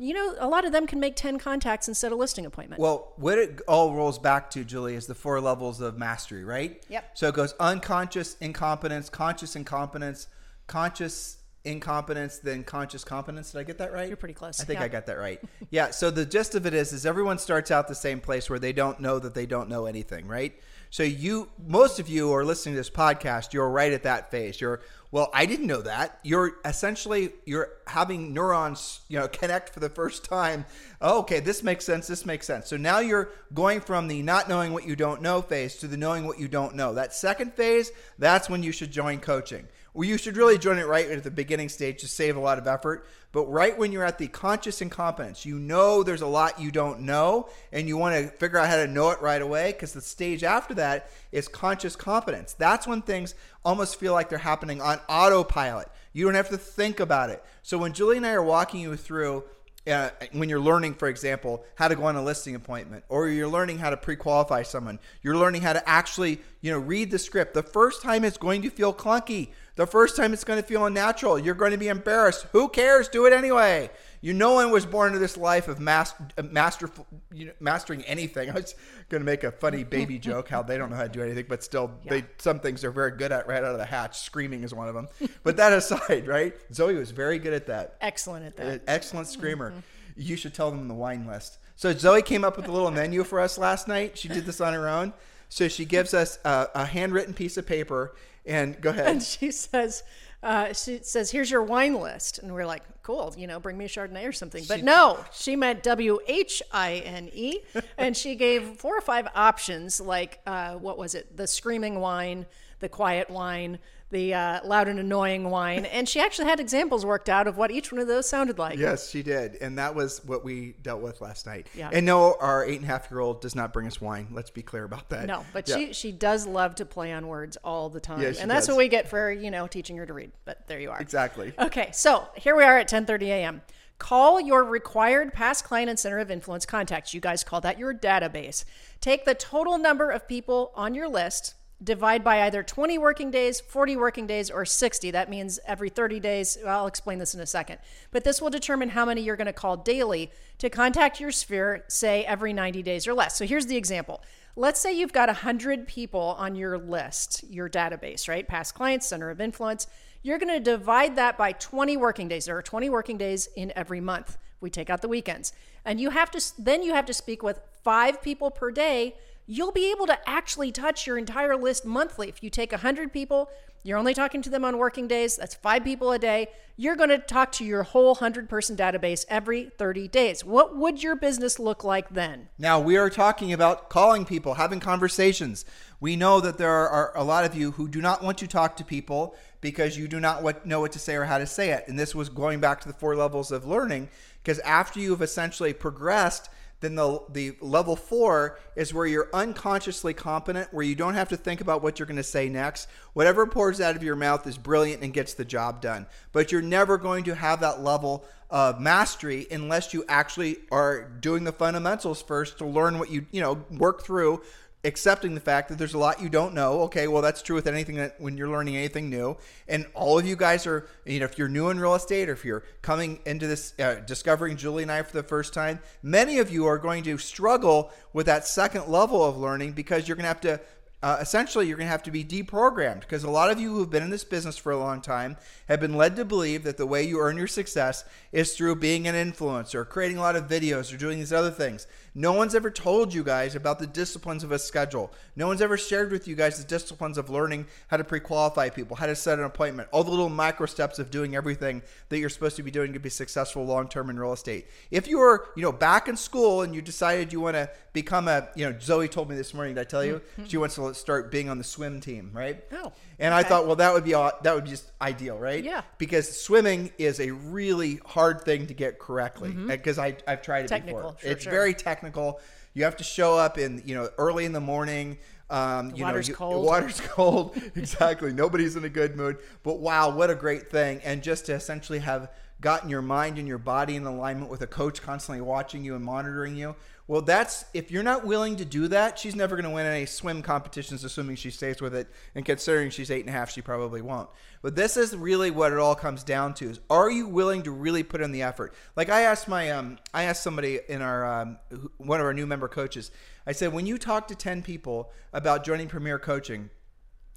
you know, a lot of them can make 10 contacts instead of listing appointment. Well, what it all rolls back to, Julie, is the four levels of mastery, right? Yep. So it goes unconscious incompetence, conscious incompetence, conscious incompetence, then conscious competence. Did I get that right? You're pretty close. I think yeah. I got that right. <laughs> yeah. So the gist of it is, is everyone starts out the same place where they don't know that they don't know anything, right? So you, most of you are listening to this podcast. You're right at that phase. You're well, I didn't know that. You're essentially you're having neurons, you know, connect for the first time. Oh, okay, this makes sense. This makes sense. So now you're going from the not knowing what you don't know phase to the knowing what you don't know. That second phase, that's when you should join coaching. Well, you should really join it right at the beginning stage to save a lot of effort. But right when you're at the conscious incompetence, you know there's a lot you don't know, and you want to figure out how to know it right away because the stage after that is conscious competence. That's when things almost feel like they're happening on autopilot. You don't have to think about it. So when Julie and I are walking you through uh, when you're learning, for example, how to go on a listing appointment, or you're learning how to pre-qualify someone, you're learning how to actually, you know, read the script. The first time it's going to feel clunky. The first time it's going to feel unnatural. You're going to be embarrassed. Who cares? Do it anyway. You, no one was born into this life of master, master, you know, mastering anything. <laughs> I was going to make a funny baby <laughs> joke how they don't know how to do anything, but still, yeah. they some things they're very good at right out of the hatch. Screaming is one of them. but that aside, <laughs> right? Zoe was very good at that. Excellent at that. Excellent screamer. Mm-hmm. You should tell them the wine list. So Zoe came up with a little menu for us last night. She did this on her own. So she gives us a, a handwritten piece of paper, and go ahead. And she says, uh, she says, "Here's your wine list," and we're like, "Cool, you know, bring me a Chardonnay or something." But she, no, she meant W H I N E, and she gave four or five options, like uh, what was it? The screaming wine, the quiet wine, the uh, loud and annoying wine. And she actually had examples worked out of what each one of those sounded like. Yes, she did. And that was what we dealt with last night. Yeah. And no, our eight and a half year old does not bring us wine. Let's be clear about that. No, but yeah. she, she does love to play on words all the time. Yes, Yeah, and that's does. what we get for, you know, teaching her to read. But there you are. Exactly. Okay, so here we are at 10.30 a.m. Call your required past client and center of influence contacts. You guys call that your database. Take the total number of people on your list divide by either 20 working days, 40 working days, or 60. That means every 30 days. I'll explain this in a second. But this will determine how many you're going to call daily to contact your sphere, say every 90 days or less. So here's the example. Let's say you've got 100 people on your list, your database, right? Past clients, center of influence. You're going to divide that by 20 working days. There are 20 working days in every month. We take out the weekends. And you have to then you have to speak with 5 people per day you'll be able to actually touch your entire list monthly. If you take 100 people, you're only talking to them on working days, that's five people a day. You're going to talk to your whole 100 person database every 30 days. What would your business look like then? Now, we are talking about calling people, having conversations. We know that there are a lot of you who do not want to talk to people because you do not know what to say or how to say it. And this was going back to the four levels of learning because after you've essentially progressed, then the, the level four is where you're unconsciously competent, where you don't have to think about what you're going to say next. Whatever pours out of your mouth is brilliant and gets the job done. But you're never going to have that level of mastery unless you actually are doing the fundamentals first to learn what you, you know, work through accepting the fact that there's a lot you don't know. Okay, well that's true with anything that when you're learning anything new. And all of you guys are, you know, if you're new in real estate or if you're coming into this uh, discovering Julie and I for the first time, many of you are going to struggle with that second level of learning because you're going to have to uh, essentially you're going to have to be deprogrammed because a lot of you who've been in this business for a long time have been led to believe that the way you earn your success is through being an influencer, creating a lot of videos, or doing these other things. No one's ever told you guys about the disciplines of a schedule. No one's ever shared with you guys the disciplines of learning how to pre-qualify people, how to set an appointment, all the little micro steps of doing everything that you're supposed to be doing to be successful long term in real estate. If you were, you know, back in school and you decided you want to become a, you know, Zoe told me this morning. Did I tell you mm-hmm. she wants to start being on the swim team, right? Oh. And okay. I thought, well, that would be that would be just ideal, right? Yeah. Because swimming is a really hard thing to get correctly. Because mm-hmm. I I've tried it technical, before. Sure, it's sure. very technical. You have to show up in you know early in the morning. Um, you water's know, you, cold. Water's <laughs> cold. exactly. Nobody's in a good mood. But wow, what a great thing! And just to essentially have gotten your mind and your body in alignment with a coach constantly watching you and monitoring you well, that's if you're not willing to do that, she's never going to win any swim competitions, assuming she stays with it. And considering she's eight and a half, she probably won't. But this is really what it all comes down to: is are you willing to really put in the effort? Like I asked my, um, I asked somebody in our um, one of our new member coaches. I said, when you talk to ten people about joining Premier Coaching,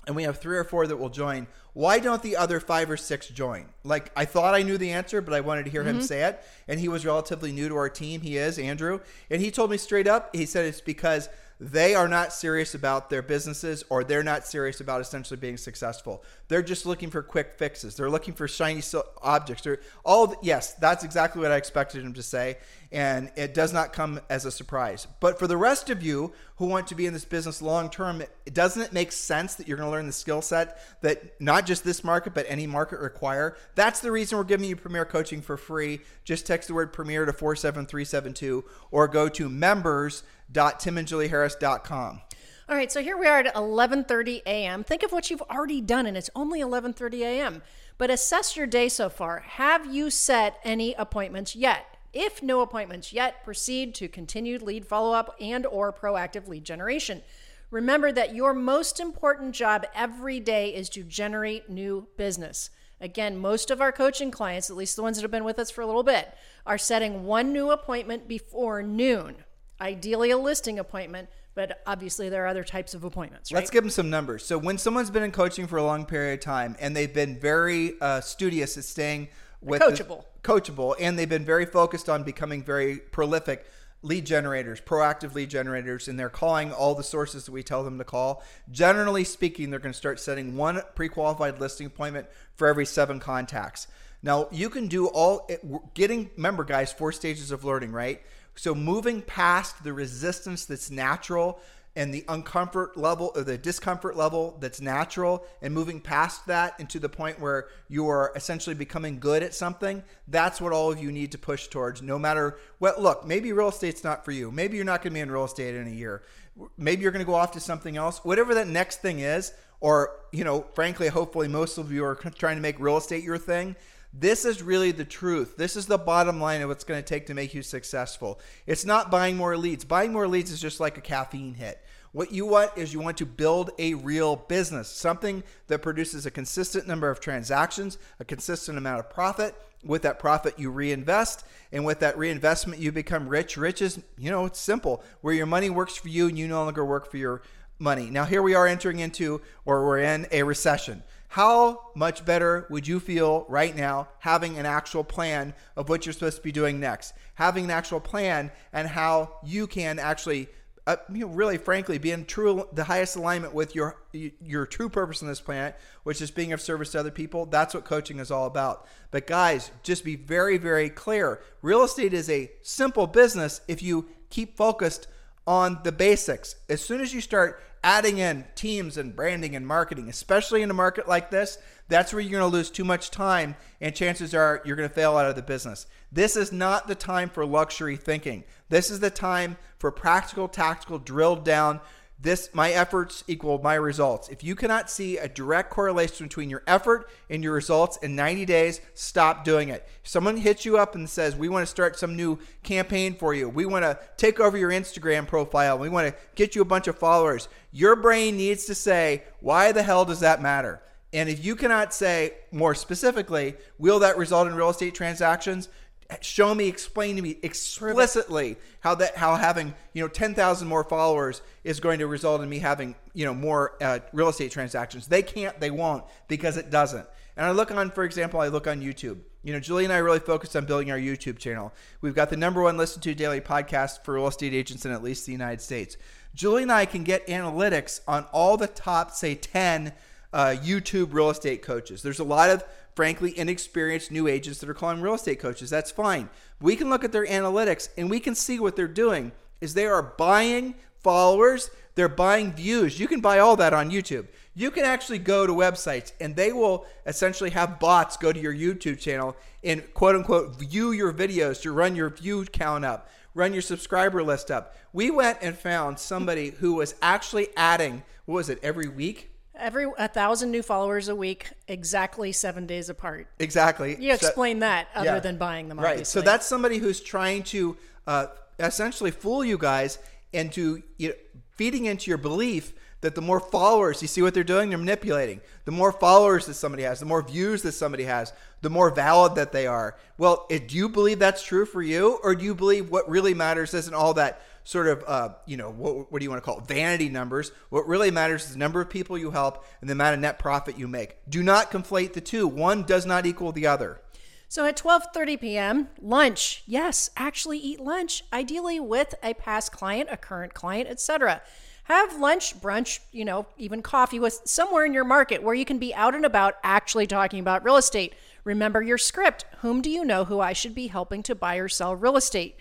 and we have three or four that will join. Why don't the other five or six join? Like I thought I knew the answer, but I wanted to hear mm-hmm. him say it. And he was relatively new to our team. He is Andrew, and he told me straight up. He said it's because they are not serious about their businesses or they're not serious about essentially being successful. They're just looking for quick fixes. They're looking for shiny objects. They're all yes, that's exactly what I expected him to say and it does not come as a surprise. But for the rest of you who want to be in this business long term, doesn't it make sense that you're going to learn the skill set that not just this market but any market require? That's the reason we're giving you Premier Coaching for free. Just text the word Premier to 47372 or go to members.timandjulieharris.com. All right, so here we are at 11:30 a.m. Think of what you've already done and it's only 11:30 a.m. But assess your day so far. Have you set any appointments yet? If no appointments yet, proceed to continued lead follow-up and or proactive lead generation. Remember that your most important job every day is to generate new business. Again, most of our coaching clients, at least the ones that have been with us for a little bit, are setting one new appointment before noon, ideally a listing appointment, but obviously there are other types of appointments. Right? Let's give them some numbers. So when someone's been in coaching for a long period of time and they've been very uh, studious at staying with the- Coachable. coachable, and they've been very focused on becoming very prolific lead generators, proactive lead generators, and they're calling all the sources that we tell them to call. Generally speaking, they're going to start setting one pre-qualified listing appointment for every seven contacts. Now you can do all eh, getting. Remember, guys, four stages of learning, right? So moving past the resistance that's natural and the uncomfort level or the discomfort level that's natural and moving past that into the point where you are essentially becoming good at something that's what all of you need to push towards no matter what. Look maybe real estate's not for you. Maybe you're not going to be in real estate in a year. Maybe you're going to go off to something else. Whatever that next thing is or you know frankly hopefully most of you are trying to make real estate your thing this is really the truth. This is the bottom line of what's going to take to make you successful. It's not buying more leads. Buying more leads is just like a caffeine hit. What you want is you want to build a real business, something that produces a consistent number of transactions, a consistent amount of profit. With that profit, you reinvest. And with that reinvestment, you become rich. Rich is, you know, it's simple. Where your money works for you and you no longer work for your money. Now, here we are entering into, or we're in a recession. How much better would you feel right now having an actual plan of what you're supposed to be doing next? Having an actual plan and how you can actually, uh, you know, really frankly, be in true the highest alignment with your your true purpose on this planet, which is being of service to other people. That's what coaching is all about. But guys, just be very, very clear. Real estate is a simple business if you keep focused on the basics. As soon as you start adding in teams and branding and marketing, especially in a market like this, that's where you're going to lose too much time and chances are you're going to fail out of the business. This is not the time for luxury thinking. This is the time for practical, tactical, drilled down this my efforts equal my results. If you cannot see a direct correlation between your effort and your results in 90 days, stop doing it. If someone hits you up and says, "We want to start some new campaign for you. We want to take over your Instagram profile. We want to get you a bunch of followers." Your brain needs to say, "Why the hell does that matter?" And if you cannot say more specifically, will that result in real estate transactions? Show me, explain to me explicitly how that how having you know ten thousand more followers is going to result in me having you know more uh, real estate transactions. They can't, they won't because it doesn't. And I look on, for example, I look on YouTube. You know, Julie and I really focused on building our YouTube channel. We've got the number one listened to daily podcast for real estate agents in at least the United States. Julie and I can get analytics on all the top, say, 10 uh, YouTube real estate coaches. There's a lot of, frankly, inexperienced new agents that are calling real estate coaches. That's fine. We can look at their analytics and we can see what they're doing is they are buying followers, they're buying views. You can buy all that on YouTube. You can actually go to websites and they will essentially have bots go to your YouTube channel and quote unquote view your videos to run your view count up, run your subscriber list up. We went and found somebody who was actually adding, what was it, every week? Every a thousand new followers a week, exactly seven days apart. Exactly. You So- explain that other Yeah. than buying them, Right. obviously. So that's somebody who's trying to uh, essentially fool you guys into you know, feeding into your belief that the more followers, you see what they're doing? They're manipulating. The more followers that somebody has, the more views that somebody has, the more valid that they are. Well, it, do you believe that's true for you, or do you believe what really matters isn't all that sort of, uh, you know, what, what do you want to call it? Vanity numbers. What really matters is the number of people you help and the amount of net profit you make. Do not conflate the two. One does not equal the other. So at 12:30 p.m., lunch. Yes, actually eat lunch, ideally with a past client, a current client, etc. Have lunch, brunch, you know, even coffee with somewhere in your market where you can be out and about actually talking about real estate. Remember your script. Whom do you know who I should be helping to buy or sell real estate?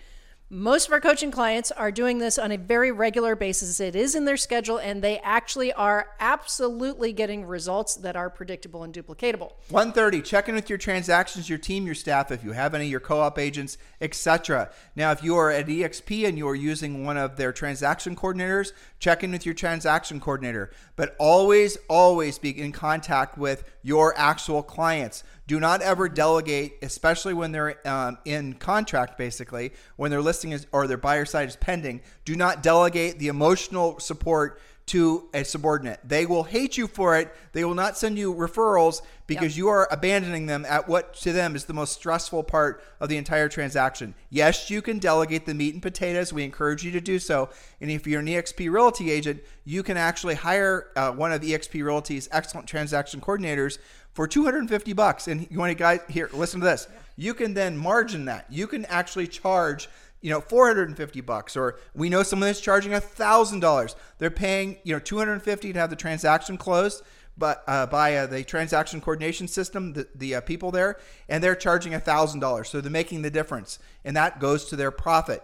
Most of our coaching clients are doing this on a very regular basis. It is in their schedule, and they actually are absolutely getting results that are predictable and duplicatable. 130 check in with your transactions your team your staff if you have any your co-op agents etc now if you are at exp and you are using one of their transaction coordinators check in with your transaction coordinator but always always be in contact with your actual clients do not ever delegate, especially when they're um, in contract, basically, when their listing is or their buyer side is pending. Do not delegate the emotional support to a subordinate. They will hate you for it. They will not send you referrals because yep. you are abandoning them at what to them is the most stressful part of the entire transaction. Yes, you can delegate the meat and potatoes. We encourage you to do so. And if you're an EXP Realty agent, you can actually hire uh, one of EXP Realty's excellent transaction coordinators for 250 bucks. And you want to guys here, listen to this. You can then margin that. You can actually charge you know 450 bucks or we know someone that's charging a thousand dollars they're paying you know 250 to have the transaction closed but uh, by uh, the transaction coordination system the, the uh, people there and they're charging a thousand dollars so they're making the difference and that goes to their profit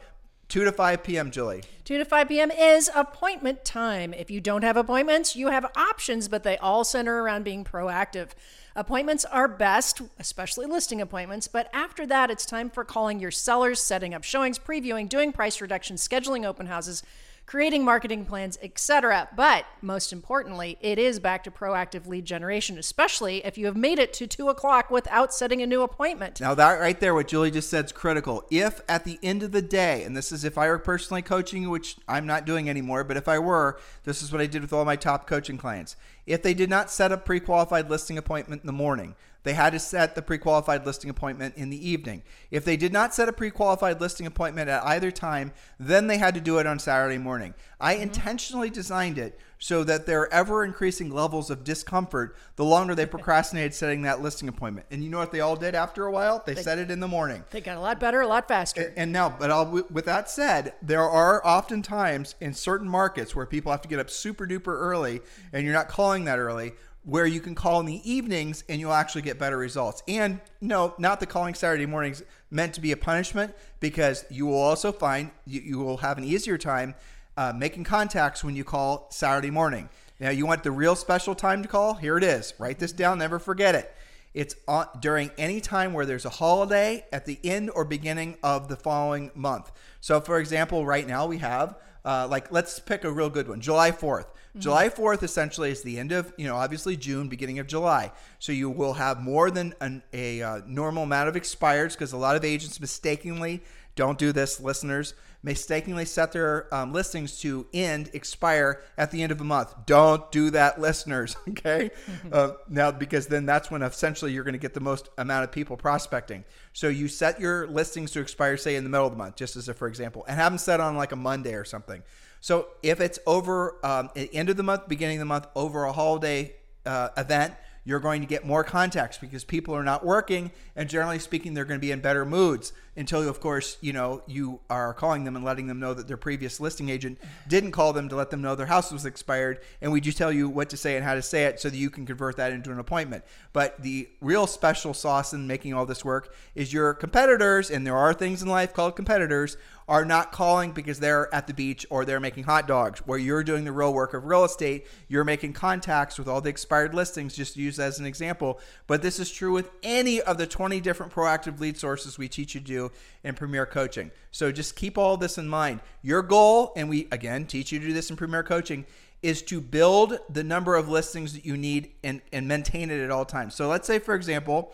2 to 5 p.m., Julie. 2 to 5 p.m. is appointment time. If you don't have appointments, you have options, but they all center around being proactive. Appointments are best, especially listing appointments, but after that, it's time for calling your sellers, setting up showings, previewing, doing price reductions, scheduling open houses creating marketing plans, etc. But most importantly, it is back to proactive lead generation, especially if you have made it to two o'clock without setting a new appointment. Now, that right there, what Julie just said is critical. If at the end of the day, and this is if I were personally coaching, which I'm not doing anymore, but if I were, this is what I did with all my top coaching clients. If they did not set a pre qualified listing appointment in the morning, they had to set the pre qualified listing appointment in the evening. If they did not set a pre qualified listing appointment at either time, then they had to do it on Saturday morning. I mm-hmm. intentionally designed it so that there are ever increasing levels of discomfort the longer they <laughs> procrastinated setting that listing appointment. And you know what they all did after a while? They, they set it in the morning. They got a lot better, a lot faster. And, and now, but I'll, with that said, there are often times in certain markets where people have to get up super duper early and you're not calling that early where you can call in the evenings and you'll actually get better results. And no, not the calling Saturday mornings meant to be a punishment because you will also find you, you will have an easier time uh, making contacts when you call Saturday morning. Now, you want the real special time to call? Here it is. Write this down, never forget it. It's on, during any time where there's a holiday at the end or beginning of the following month. So, for example, right now we have, uh, like, let's pick a real good one July 4th. Mm-hmm. July 4th essentially is the end of, you know, obviously June, beginning of July. So you will have more than an, a uh, normal amount of expires because a lot of agents mistakenly don't do this, listeners. Mistakenly set their um, listings to end, expire at the end of a month. Don't do that, listeners. <laughs> Okay. Mm-hmm. Uh, now, because then that's when essentially you're going to get the most amount of people prospecting. So you set your listings to expire, say, in the middle of the month, just as a for example, and have them set on like a Monday or something. So if it's over um, at the end of the month, beginning of the month, over a holiday uh, event, you're going to get more contacts because people are not working and generally speaking they're going to be in better moods until of course you know you are calling them and letting them know that their previous listing agent didn't call them to let them know their house was expired and we just tell you what to say and how to say it so that you can convert that into an appointment. But the real special sauce in making all this work is your competitors and there are things in life called competitors are not calling because they're at the beach or they're making hot dogs. Where you're doing the real work of real estate, you're making contacts with all the expired listings, just to use as an example. But this is true with any of the 20 different proactive lead sources we teach you to do in Premier Coaching. So just keep all this in mind. Your goal, and we again teach you to do this in Premier Coaching, is to build the number of listings that you need and, and maintain it at all times. So let's say, for example,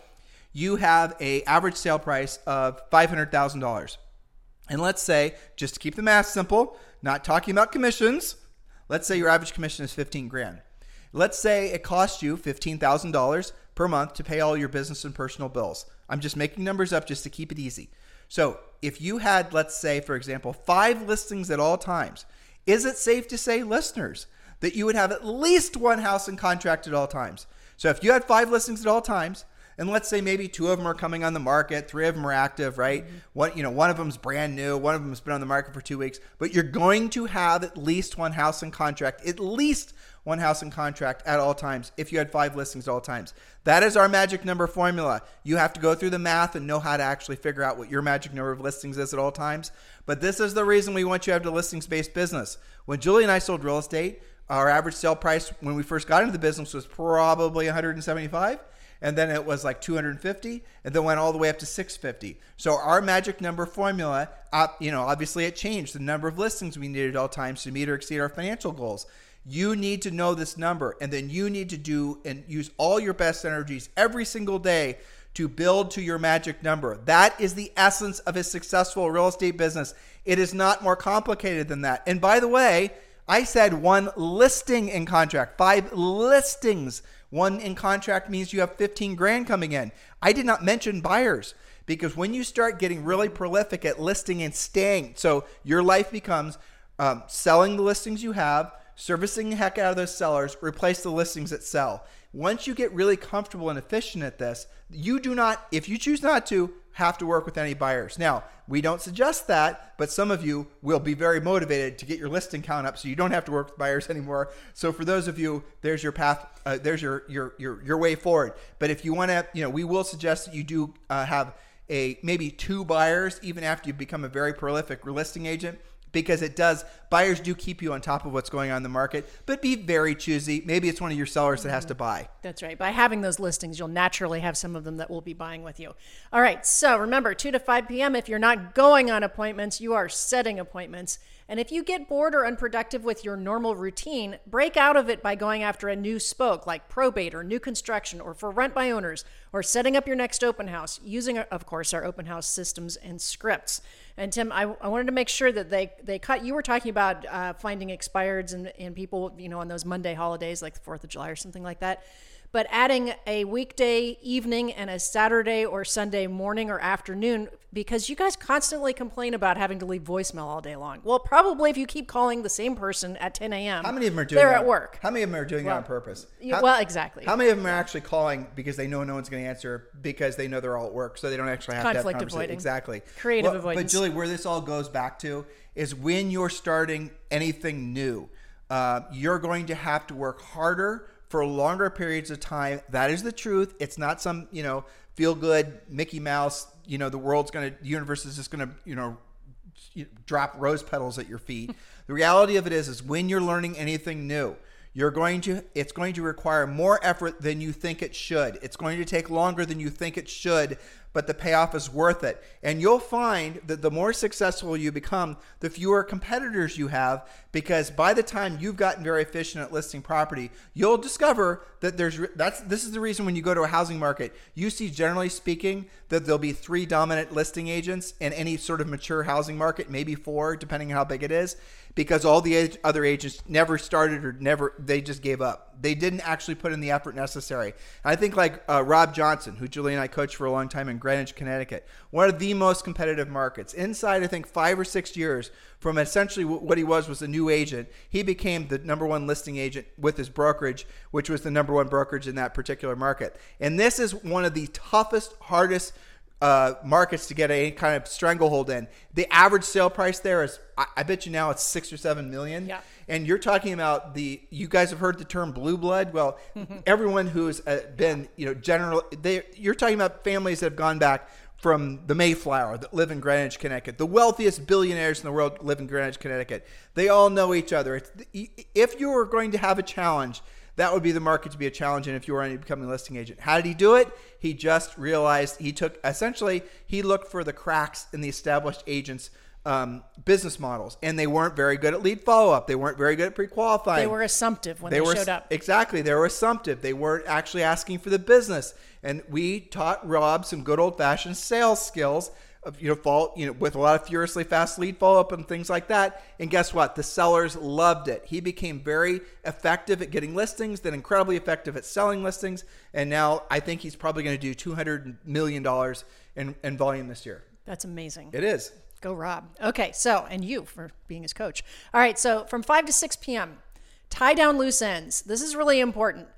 you have a average sale price of $500,000 and let's say, just to keep the math simple, not talking about commissions, let's say your average commission is 15 grand. Let's say it costs you $15,000 per month to pay all your business and personal bills. I'm just making numbers up just to keep it easy. So, if you had, let's say, for example, five listings at all times, is it safe to say, listeners, that you would have at least one house in contract at all times? So, if you had five listings at all times, and let's say maybe two of them are coming on the market, three of them are active, right? Mm-hmm. One, you know, one of them's brand new, one of them's been on the market for two weeks, but you're going to have at least one house in contract, at least one house in contract at all times if you had five listings at all times. That is our magic number formula. You have to go through the math and know how to actually figure out what your magic number of listings is at all times. But this is the reason we want you to have a listings based business. When Julie and I sold real estate, our average sale price when we first got into the business was probably 175 and then it was like 250 and then went all the way up to 650 so our magic number formula uh, you know obviously it changed. The number of listings we needed at all times to meet or exceed our financial goals. You need to know this number and then you need to do and use all your best energies every single day to build to your magic number. That is the essence of a successful real estate business. It is not more complicated than that. And by the way I said one listing in contract, five listings. One in contract means you have 15 grand coming in. I did not mention buyers because when you start getting really prolific at listing and staying, so your life becomes um, selling the listings you have, servicing the heck out of those sellers, replace the listings that sell. Once you get really comfortable and efficient at this, you do not, if you choose not to, have to work with any buyers. Now, we don't suggest that, but some of you will be very motivated to get your listing count up so you don't have to work with buyers <laughs> anymore. So for those of you, there's your path, uh, there's your, your your your way forward. But if you want to, you know, we will suggest that you do uh, have a maybe two buyers even after you become a very prolific listing agent because it does buyers do keep you on top of what's going on in the market but be very choosy maybe it's one of your sellers that has to mm-hmm. buy That's right. By having those listings, you'll naturally have some of them that will be buying with you. All right. So remember, 2 to 5 p.m. If you're not going on appointments, you are setting appointments. And if you get bored or unproductive with your normal routine, break out of it by going after a new spoke like probate or new construction or for rent by owners or setting up your next open house using, of course, our open house systems and scripts. And Tim, I, I wanted to make sure that they, they cut. You were talking about uh, finding expireds and, and people, you know, on those Monday holidays like the 4th of July or something like that but adding a weekday evening and a Saturday or Sunday morning or afternoon because you guys constantly complain about having to leave voicemail all day long. Well, probably if you keep calling the same person at 10 a.m., how many of them are doing they're that? at work. how many of them are doing that on purpose How- well, exactly. how many of them are actually calling because they know no one's going to answer because they know they're all at work, so they don't actually have to have Conflict conversation. avoiding. Exactly. Creative Well, avoidance. But Julie, where this all goes back to is when you're starting anything new, uh, you're going to have to work harder for longer periods of time. That is the truth. It's not some you know feel good Mickey Mouse. You know the world's going to, the universe is just going to you know drop rose petals at your feet. <laughs> the reality of it is, is when you're learning anything new, you're going to it's going to require more effort than you think it should. It's going to take longer than you think it should, but the payoff is worth it. And you'll find that the more successful you become, the fewer competitors you have because by the time you've gotten very efficient at listing property, you'll discover that there's that's this is the reason when you go to a housing market, you see generally speaking that there'll be three dominant listing agents in any sort of mature housing market, maybe four depending on how big it is, because all the other agents never started or never they just gave up. They didn't actually put in the effort necessary. And I think like uh, Rob Johnson, who Julie and I coached for a long time in Greenwich, Connecticut, one of the most competitive markets. Inside, I think five or six years from essentially wh- what he was was a new agent, he became the number one listing agent with his brokerage, which was the number one brokerage in that particular market. And this is one of the toughest, hardest uh, markets to get any kind of stranglehold in. The average sale price there is, I, I bet you now it's six or seven million. Yeah. And you're talking about the, you guys have heard the term blue blood. Well, everyone who's uh, been, you know, general, they, you're talking about families that have gone back from the Mayflower that live in Greenwich, Connecticut. The wealthiest billionaires in the world live in Greenwich, Connecticut. They all know each other. It's, if you were going to have a challenge, that would be the market to be a challenge in if you were any becoming a listing agent. How did he do it? He just realized he took essentially he looked for the cracks in the established agents' um, business models, and they weren't very good at lead follow up. They weren't very good at pre qualifying. They were assumptive when they, were showed up. exactly. They were assumptive. They weren't actually asking for the business, and we taught Rob some good old fashioned sales skills. You know, fall, you know, with a lot of furiously fast lead follow up and things like that. And guess what? The sellers loved it. He became very effective at getting listings, then incredibly effective at selling listings, and now I think he's probably going to do two hundred million dollars in, in volume this year. That's amazing. It is. Go Rob. Okay, so and you for being his coach. All right, so from 5 to 6 p.m., tie down loose ends. This is really important.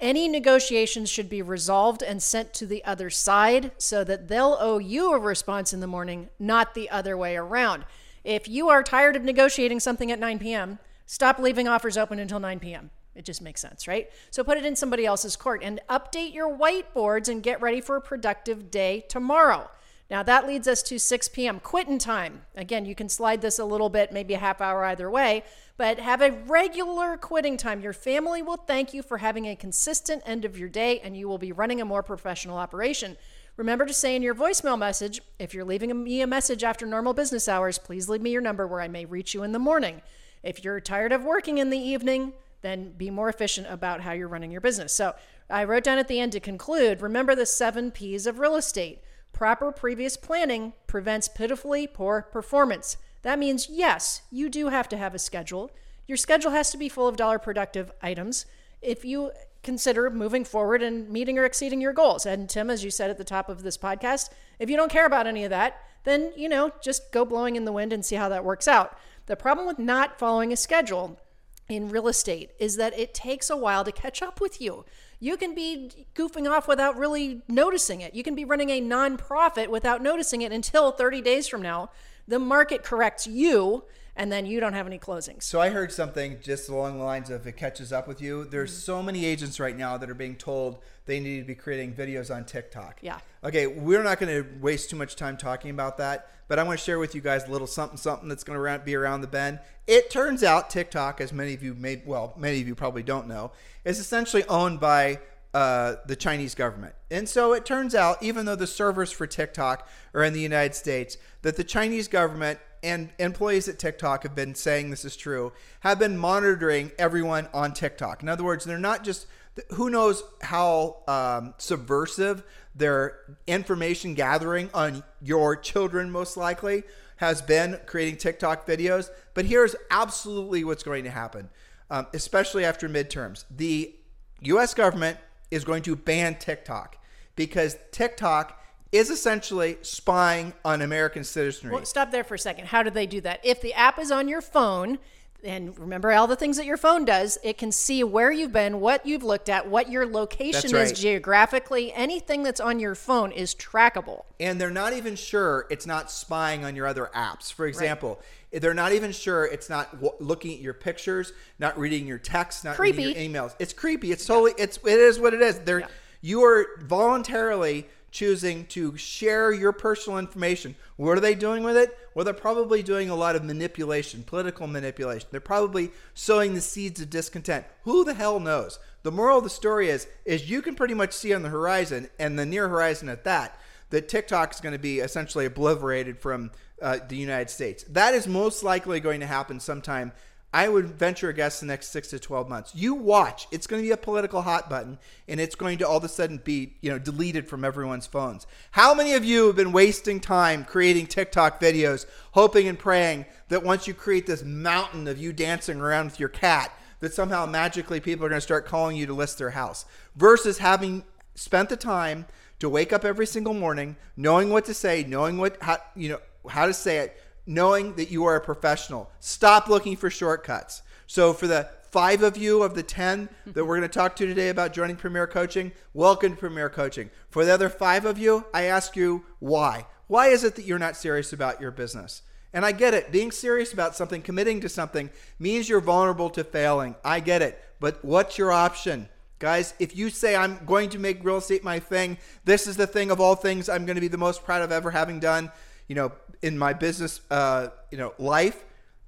Any negotiations should be resolved and sent to the other side so that they'll owe you a response in the morning, not the other way around. If you are tired of negotiating something at 9 p.m., stop leaving offers open until 9 p.m. It just makes sense, right? So put it in somebody else's court and update your whiteboards and get ready for a productive day tomorrow. Now that leads us to 6 p.m. quitting time. Again, you can slide this a little bit, maybe a half hour either way, but have a regular quitting time. Your family will thank you for having a consistent end of your day and you will be running a more professional operation. Remember to say in your voicemail message, if you're leaving me a message after normal business hours, please leave me your number where I may reach you in the morning. If you're tired of working in the evening, then be more efficient about how you're running your business. So I wrote down at the end to conclude remember the seven P's of real estate. Proper previous planning prevents pitifully poor performance. That means, yes, you do have to have a schedule. Your schedule has to be full of dollar productive items if you consider moving forward and meeting or exceeding your goals. And Tim, as you said at the top of this podcast, if you don't care about any of that, then, you know, just go blowing in the wind and see how that works out. The problem with not following a schedule in real estate is that it takes a while to catch up with you. You can be goofing off without really noticing it. You can be running a nonprofit without noticing it until 30 days from now. The market corrects you and then you don't have any closings. So I heard something just along the lines of it catches up with you. There's mm-hmm. so many agents right now that are being told they need to be creating videos on TikTok. Yeah. Okay, we're not going to waste too much time talking about that, but I want to share with you guys a little something something that's going to be around the bend. It turns out TikTok, as many of you may well, many of you probably don't know, is essentially owned by uh, the Chinese government. And so it turns out, even though the servers for TikTok are in the United States, that the Chinese government and employees at TikTok have been saying this is true, have been monitoring everyone on TikTok. In other words, they're not just, who knows how um, subversive their information gathering on your children, most likely, has been creating TikTok videos. But here's absolutely what's going to happen, um, especially after midterms. The US government is going to ban TikTok because TikTok is essentially spying on American citizenry. Well, stop there for a second. How do they do that? If the app is on your phone, and remember all the things that your phone does, it can see where you've been, what you've looked at, what your location right. is geographically. Anything that's on your phone is trackable. And they're not even sure it's not spying on your other apps. For example, right. They're not even sure it's not w- looking at your pictures, not reading your texts, not creepy. reading your emails. It's creepy. It's totally yeah. it's it is what it is. They're yeah. you are voluntarily choosing to share your personal information. What are they doing with it? Well, they're probably doing a lot of manipulation, political manipulation. They're probably sowing the seeds of discontent. Who the hell knows? The moral of the story is is you can pretty much see on the horizon and the near horizon at that that TikTok is going to be essentially obliterated from uh, the United States. That is most likely going to happen sometime I would venture a guess the next six to 12 months. You watch. It's going to be a political hot button, and it's going to all of a sudden be, you know, deleted from everyone's phones. How many of you have been wasting time creating TikTok videos, hoping and praying that once you create this mountain of you dancing around with your cat, that somehow magically people are going to start calling you to list their house, versus having spent the time to wake up every single morning, knowing what to say, knowing what how you know how to say it knowing that you are a professional. Stop looking for shortcuts. So, for the five of you of the 10 <laughs> that we're going to talk to today about joining Premier Coaching, welcome to Premier Coaching. For the other five of you, I ask you why. Why is it that you're not serious about your business? And I get it. Being serious about something, committing to something, means you're vulnerable to failing. I get it. But what's your option? Guys, if you say I'm going to make real estate my thing, this is the thing of all things I'm going to be the most proud of ever having done, you know, in my business, uh, you know, life,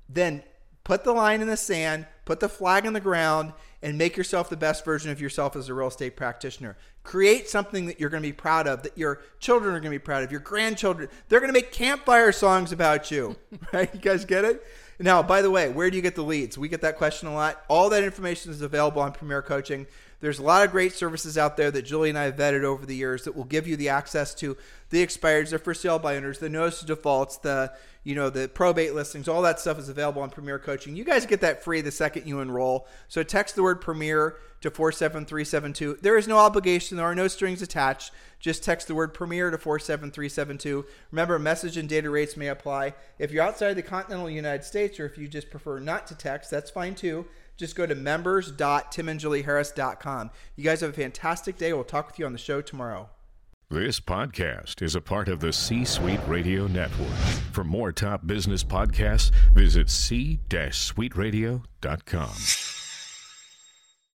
then put the line in the sand, put the flag on the ground, and make yourself the best version of yourself as a real estate practitioner. Create something that you're going to be proud of, that your children are going to be proud of, your grandchildren. They're going to make campfire songs about you. <laughs> right? You guys get it? Now, by the way, where do you get the leads? We get that question a lot. All that information is available on Premier Coaching. There's a lot of great services out there that Julie and I have vetted over the years that will give you the access to the expireds, the for sale by owners, the notice of defaults, the you know the probate listings, all that stuff is available on Premier Coaching. You guys get that free the second you enroll. So text the word Premier to 47372. There is no obligation, there are no strings attached. Just text the word Premier to 47372. Remember, message and data rates may apply. If you're outside the continental United States or if you just prefer not to text, that's fine too just go to members.timandjulieharris.com. You guys have a fantastic day. We'll talk with you on the show tomorrow. This podcast is a part of the C Suite Radio Network. For more top business podcasts, visit c-suiteradio.com.